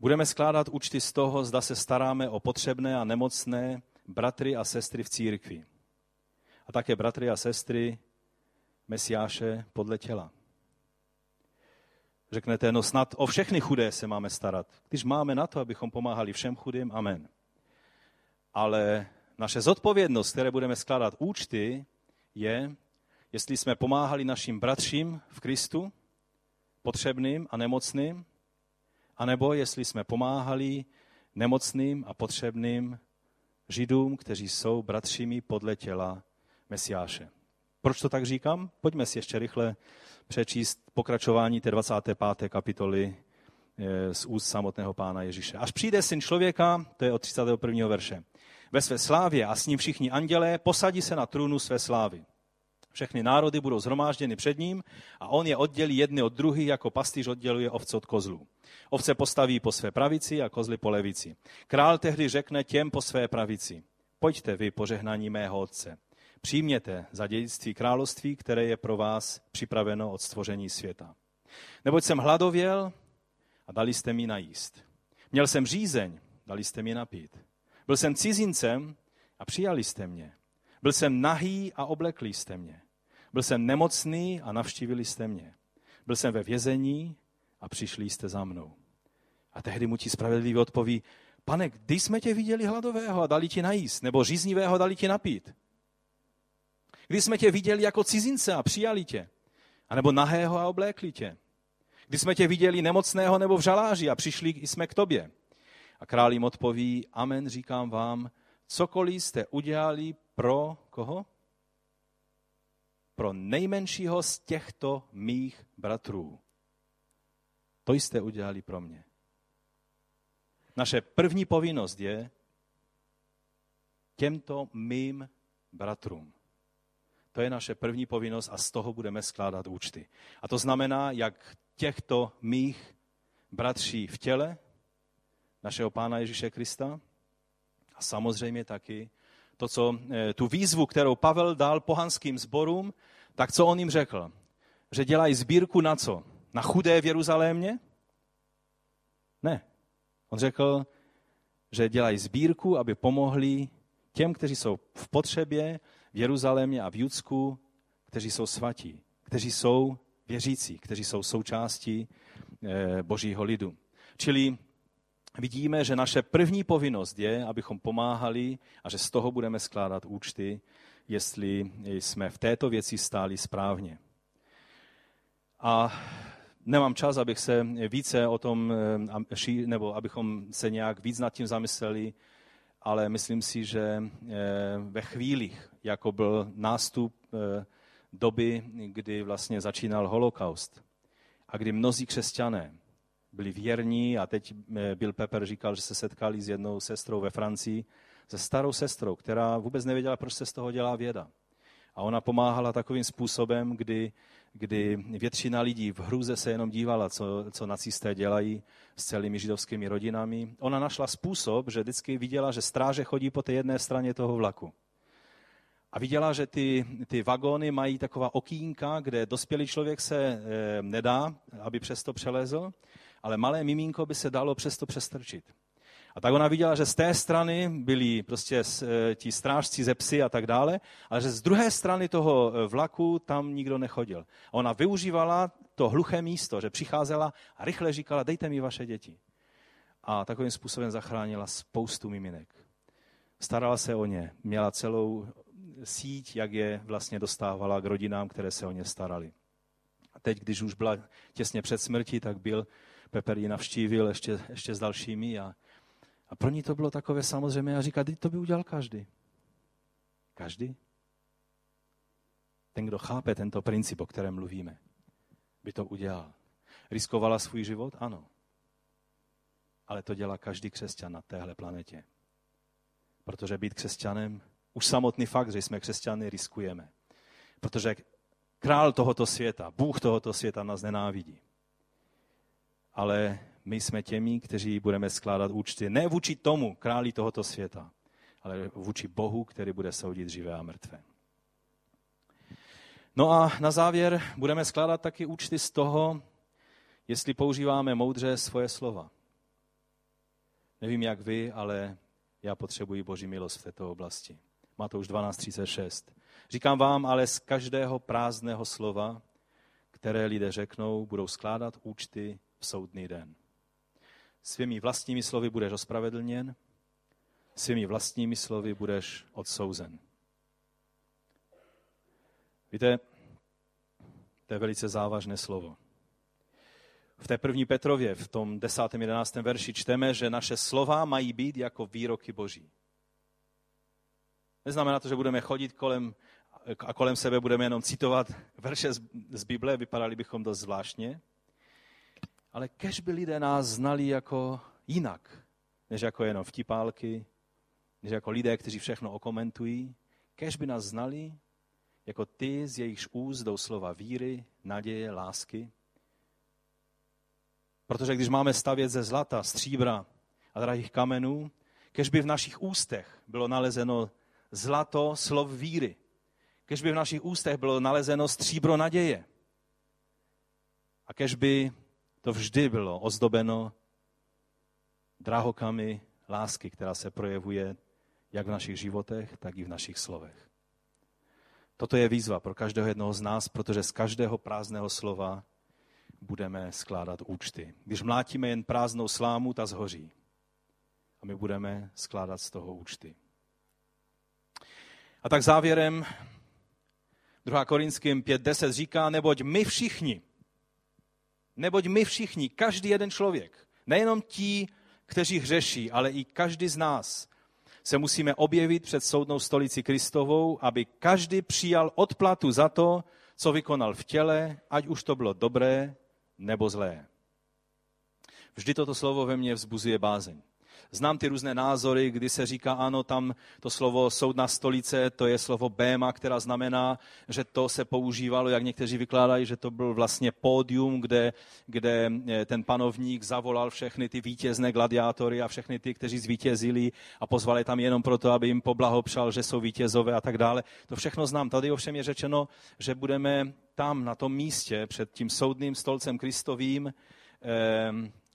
Speaker 1: budeme skládat účty z toho, zda se staráme o potřebné a nemocné bratry a sestry v církvi. A také bratry a sestry Mesiáše podle těla. Řeknete, no snad o všechny chudé se máme starat. Když máme na to, abychom pomáhali všem chudým, amen. Ale naše zodpovědnost, které budeme skládat účty, je, jestli jsme pomáhali našim bratřím v Kristu, potřebným a nemocným, anebo jestli jsme pomáhali nemocným a potřebným Židům, kteří jsou bratřími podle těla Mesiáše. Proč to tak říkám? Pojďme si ještě rychle přečíst pokračování té 25. kapitoly eh, z úst samotného pána Ježíše. Až přijde syn člověka, to je od 31. verše, ve své slávě a s ním všichni andělé posadí se na trůnu své slávy. Všechny národy budou zhromážděny před ním a on je oddělí jedny od druhých, jako pastýř odděluje ovce od kozlů. Ovce postaví po své pravici a kozly po levici. Král tehdy řekne těm po své pravici. Pojďte vy, požehnání mého otce. Přijměte za dědictví království, které je pro vás připraveno od stvoření světa. Neboť jsem hladověl a dali jste mi najíst. Měl jsem řízeň, dali jste mi napít. Byl jsem cizincem a přijali jste mě. Byl jsem nahý a oblekli jste mě. Byl jsem nemocný a navštívili jste mě. Byl jsem ve vězení a přišli jste za mnou. A tehdy mu ti spravedlivý odpoví, Pane, kdy jsme tě viděli hladového a dali ti najíst, nebo říznivého dali ti napít? Kdy jsme tě viděli jako cizince a přijali tě? A nebo nahého a oblékli tě? Kdy jsme tě viděli nemocného nebo v žaláři a přišli jsme k tobě? A král jim odpoví, amen, říkám vám, cokoliv jste udělali pro koho? Pro nejmenšího z těchto mých bratrů. To jste udělali pro mě. Naše první povinnost je těmto mým bratrům. To je naše první povinnost a z toho budeme skládat účty. A to znamená, jak těchto mých bratří v těle, našeho Pána Ježíše Krista, a samozřejmě taky to, co, eh, tu výzvu, kterou Pavel dal pohanským zborům, tak co on jim řekl? Že dělají sbírku na co? Na chudé v Jeruzalémě? Ne. On řekl, že dělají sbírku, aby pomohli těm, kteří jsou v potřebě v Jeruzalémě a v Judsku, kteří jsou svatí, kteří jsou věřící, kteří jsou součástí eh, božího lidu. Čili vidíme, že naše první povinnost je, abychom pomáhali a že z toho budeme skládat účty, jestli jsme v této věci stáli správně. A nemám čas, abych se více o tom, eh, nebo abychom se nějak víc nad tím zamysleli, ale myslím si, že eh, ve chvílích, jako byl nástup eh, doby, kdy vlastně začínal holokaust a kdy mnozí křesťané byli věrní a teď Bill Pepper říkal, že se setkali s jednou sestrou ve Francii, se starou sestrou, která vůbec nevěděla, proč se z toho dělá věda. A ona pomáhala takovým způsobem, kdy, kdy většina lidí v hruze se jenom dívala, co, co nacisté dělají s celými židovskými rodinami. Ona našla způsob, že vždycky viděla, že stráže chodí po té jedné straně toho vlaku. A viděla, že ty, ty vagóny mají taková okýnka, kde dospělý člověk se e, nedá, aby přesto přelezl, ale malé miminko by se dalo přesto přestrčit. A tak ona viděla, že z té strany byli prostě e, ti strážci ze psy a tak dále, ale že z druhé strany toho e, vlaku tam nikdo nechodil. A ona využívala to hluché místo, že přicházela a rychle říkala, dejte mi vaše děti. A takovým způsobem zachránila spoustu miminek. Starala se o ně, měla celou síť, jak je vlastně dostávala k rodinám, které se o ně starali. A teď, když už byla těsně před smrtí, tak byl Peper ji navštívil ještě, ještě s dalšími a a pro ní to bylo takové samozřejmě a říká, to by udělal každý. Každý? Ten, kdo chápe tento princip, o kterém mluvíme, by to udělal. Riskovala svůj život? Ano. Ale to dělá každý křesťan na téhle planetě. Protože být křesťanem, už samotný fakt, že jsme křesťany, riskujeme. Protože král tohoto světa, Bůh tohoto světa nás nenávidí. Ale my jsme těmi, kteří budeme skládat účty ne vůči tomu králi tohoto světa, ale vůči Bohu, který bude soudit živé a mrtvé. No a na závěr budeme skládat taky účty z toho, jestli používáme moudře svoje slova. Nevím, jak vy, ale já potřebuji Boží milost v této oblasti. Má to už 12.36. Říkám vám, ale z každého prázdného slova, které lidé řeknou, budou skládat účty v soudný den svými vlastními slovy budeš ospravedlněn, svými vlastními slovy budeš odsouzen. Víte, to je velice závažné slovo. V té první Petrově, v tom desátém, jedenáctém verši čteme, že naše slova mají být jako výroky Boží. Neznamená to, že budeme chodit kolem a kolem sebe budeme jenom citovat verše z Bible, vypadali bychom dost zvláštně, ale kež by lidé nás znali jako jinak, než jako jenom vtipálky, než jako lidé, kteří všechno okomentují. Kež by nás znali jako ty, z jejichž úst slova víry, naděje, lásky. Protože když máme stavět ze zlata, stříbra a drahých kamenů, kež by v našich ústech bylo nalezeno zlato slov víry. Kež by v našich ústech bylo nalezeno stříbro naděje. A kež by to vždy bylo ozdobeno drahokami lásky, která se projevuje jak v našich životech, tak i v našich slovech. Toto je výzva pro každého jednoho z nás, protože z každého prázdného slova budeme skládat účty. Když mlátíme jen prázdnou slámu, ta zhoří. a my budeme skládat z toho účty. A tak závěrem 2. Korinským 5.10 říká, neboť my všichni, neboť my všichni, každý jeden člověk, nejenom ti, kteří hřeší, ale i každý z nás se musíme objevit před soudnou stolici Kristovou, aby každý přijal odplatu za to, co vykonal v těle, ať už to bylo dobré nebo zlé. Vždy toto slovo ve mně vzbuzuje bázeň. Znám ty různé názory, kdy se říká, ano, tam to slovo soudna stolice, to je slovo béma, která znamená, že to se používalo, jak někteří vykládají, že to byl vlastně pódium, kde, kde eh, ten panovník zavolal všechny ty vítězné gladiátory a všechny ty, kteří zvítězili a pozvali tam jenom proto, aby jim poblahopřál, že jsou vítězové a tak dále. To všechno znám. Tady ovšem je řečeno, že budeme tam, na tom místě, před tím soudným stolcem Kristovým, eh,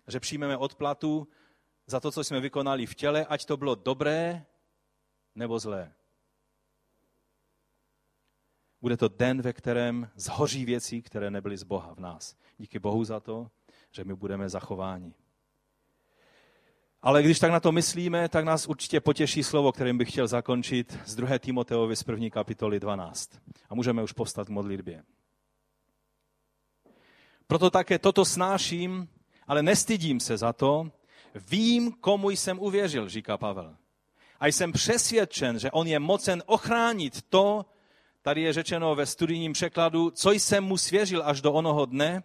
Speaker 1: že přijmeme odplatu za to, co jsme vykonali v těle, ať to bylo dobré nebo zlé. Bude to den, ve kterém zhoří věci, které nebyly z Boha v nás. Díky Bohu za to, že my budeme zachováni. Ale když tak na to myslíme, tak nás určitě potěší slovo, kterým bych chtěl zakončit z 2. Timoteovi z 1. kapitoly 12. A můžeme už povstat k modlitbě. Proto také toto snáším, ale nestydím se za to, Vím, komu jsem uvěřil, říká Pavel. A jsem přesvědčen, že on je mocen ochránit to, tady je řečeno ve studijním překladu, co jsem mu svěřil až do onoho dne,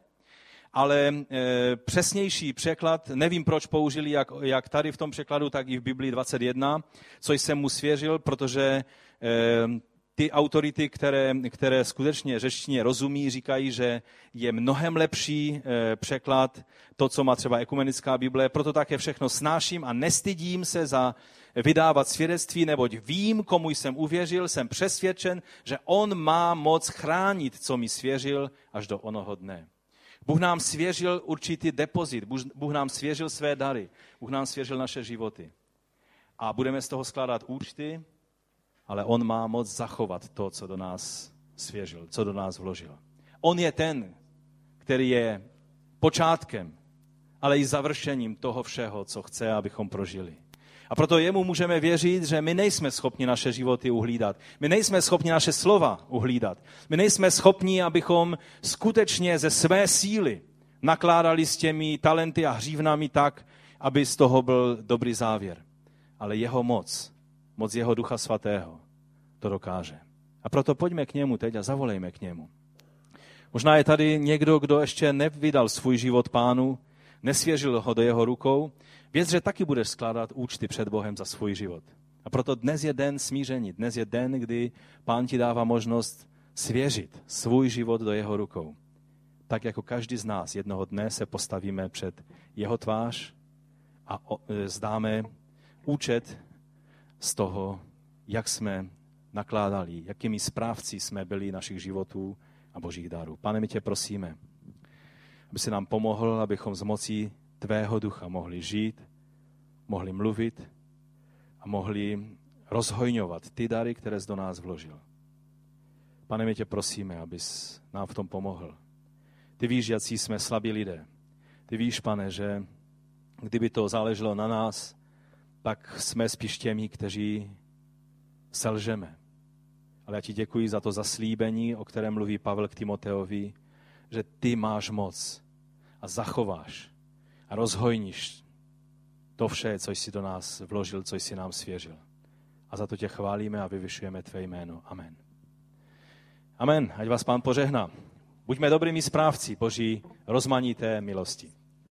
Speaker 1: ale e, přesnější překlad, nevím proč použili jak, jak tady v tom překladu, tak i v Biblii 21, co jsem mu svěřil, protože e, ty autority, které, které skutečně řečtině rozumí, říkají, že je mnohem lepší eh, překlad to, co má třeba ekumenická Bible. Proto také všechno snáším a nestydím se za vydávat svědectví, neboť vím, komu jsem uvěřil, jsem přesvědčen, že on má moc chránit, co mi svěřil až do onoho dne. Bůh nám svěřil určitý depozit, Bůh nám svěřil své dary, Bůh nám svěřil naše životy. A budeme z toho skládat účty, ale on má moc zachovat to, co do nás svěřil, co do nás vložil. On je ten, který je počátkem, ale i završením toho všeho, co chce, abychom prožili. A proto jemu můžeme věřit, že my nejsme schopni naše životy uhlídat. My nejsme schopni naše slova uhlídat. My nejsme schopni, abychom skutečně ze své síly nakládali s těmi talenty a hřívnami tak, aby z toho byl dobrý závěr. Ale jeho moc moc jeho ducha svatého to dokáže. A proto pojďme k němu teď a zavolejme k němu. Možná je tady někdo, kdo ještě nevydal svůj život pánu, nesvěřil ho do jeho rukou. Věc, že taky budeš skládat účty před Bohem za svůj život. A proto dnes je den smíření. Dnes je den, kdy pán ti dává možnost svěřit svůj život do jeho rukou. Tak jako každý z nás jednoho dne se postavíme před jeho tvář a e, zdáme účet z toho, jak jsme nakládali, jakými správci jsme byli našich životů a božích darů. Pane, my tě prosíme, aby se nám pomohl, abychom z mocí tvého ducha mohli žít, mohli mluvit a mohli rozhojňovat ty dary, které jsi do nás vložil. Pane, my tě prosíme, abys nám v tom pomohl. Ty víš, jaký jsme slabí lidé. Ty víš, pane, že kdyby to záleželo na nás, tak jsme spíš těmi, kteří selžeme. Ale já ti děkuji za to zaslíbení, o kterém mluví Pavel k Timoteovi, že ty máš moc a zachováš a rozhojníš to vše, co jsi do nás vložil, co jsi nám svěřil. A za to tě chválíme a vyvyšujeme tvé jméno. Amen. Amen. Ať vás pán požehná. Buďme dobrými správci Boží rozmanité milosti.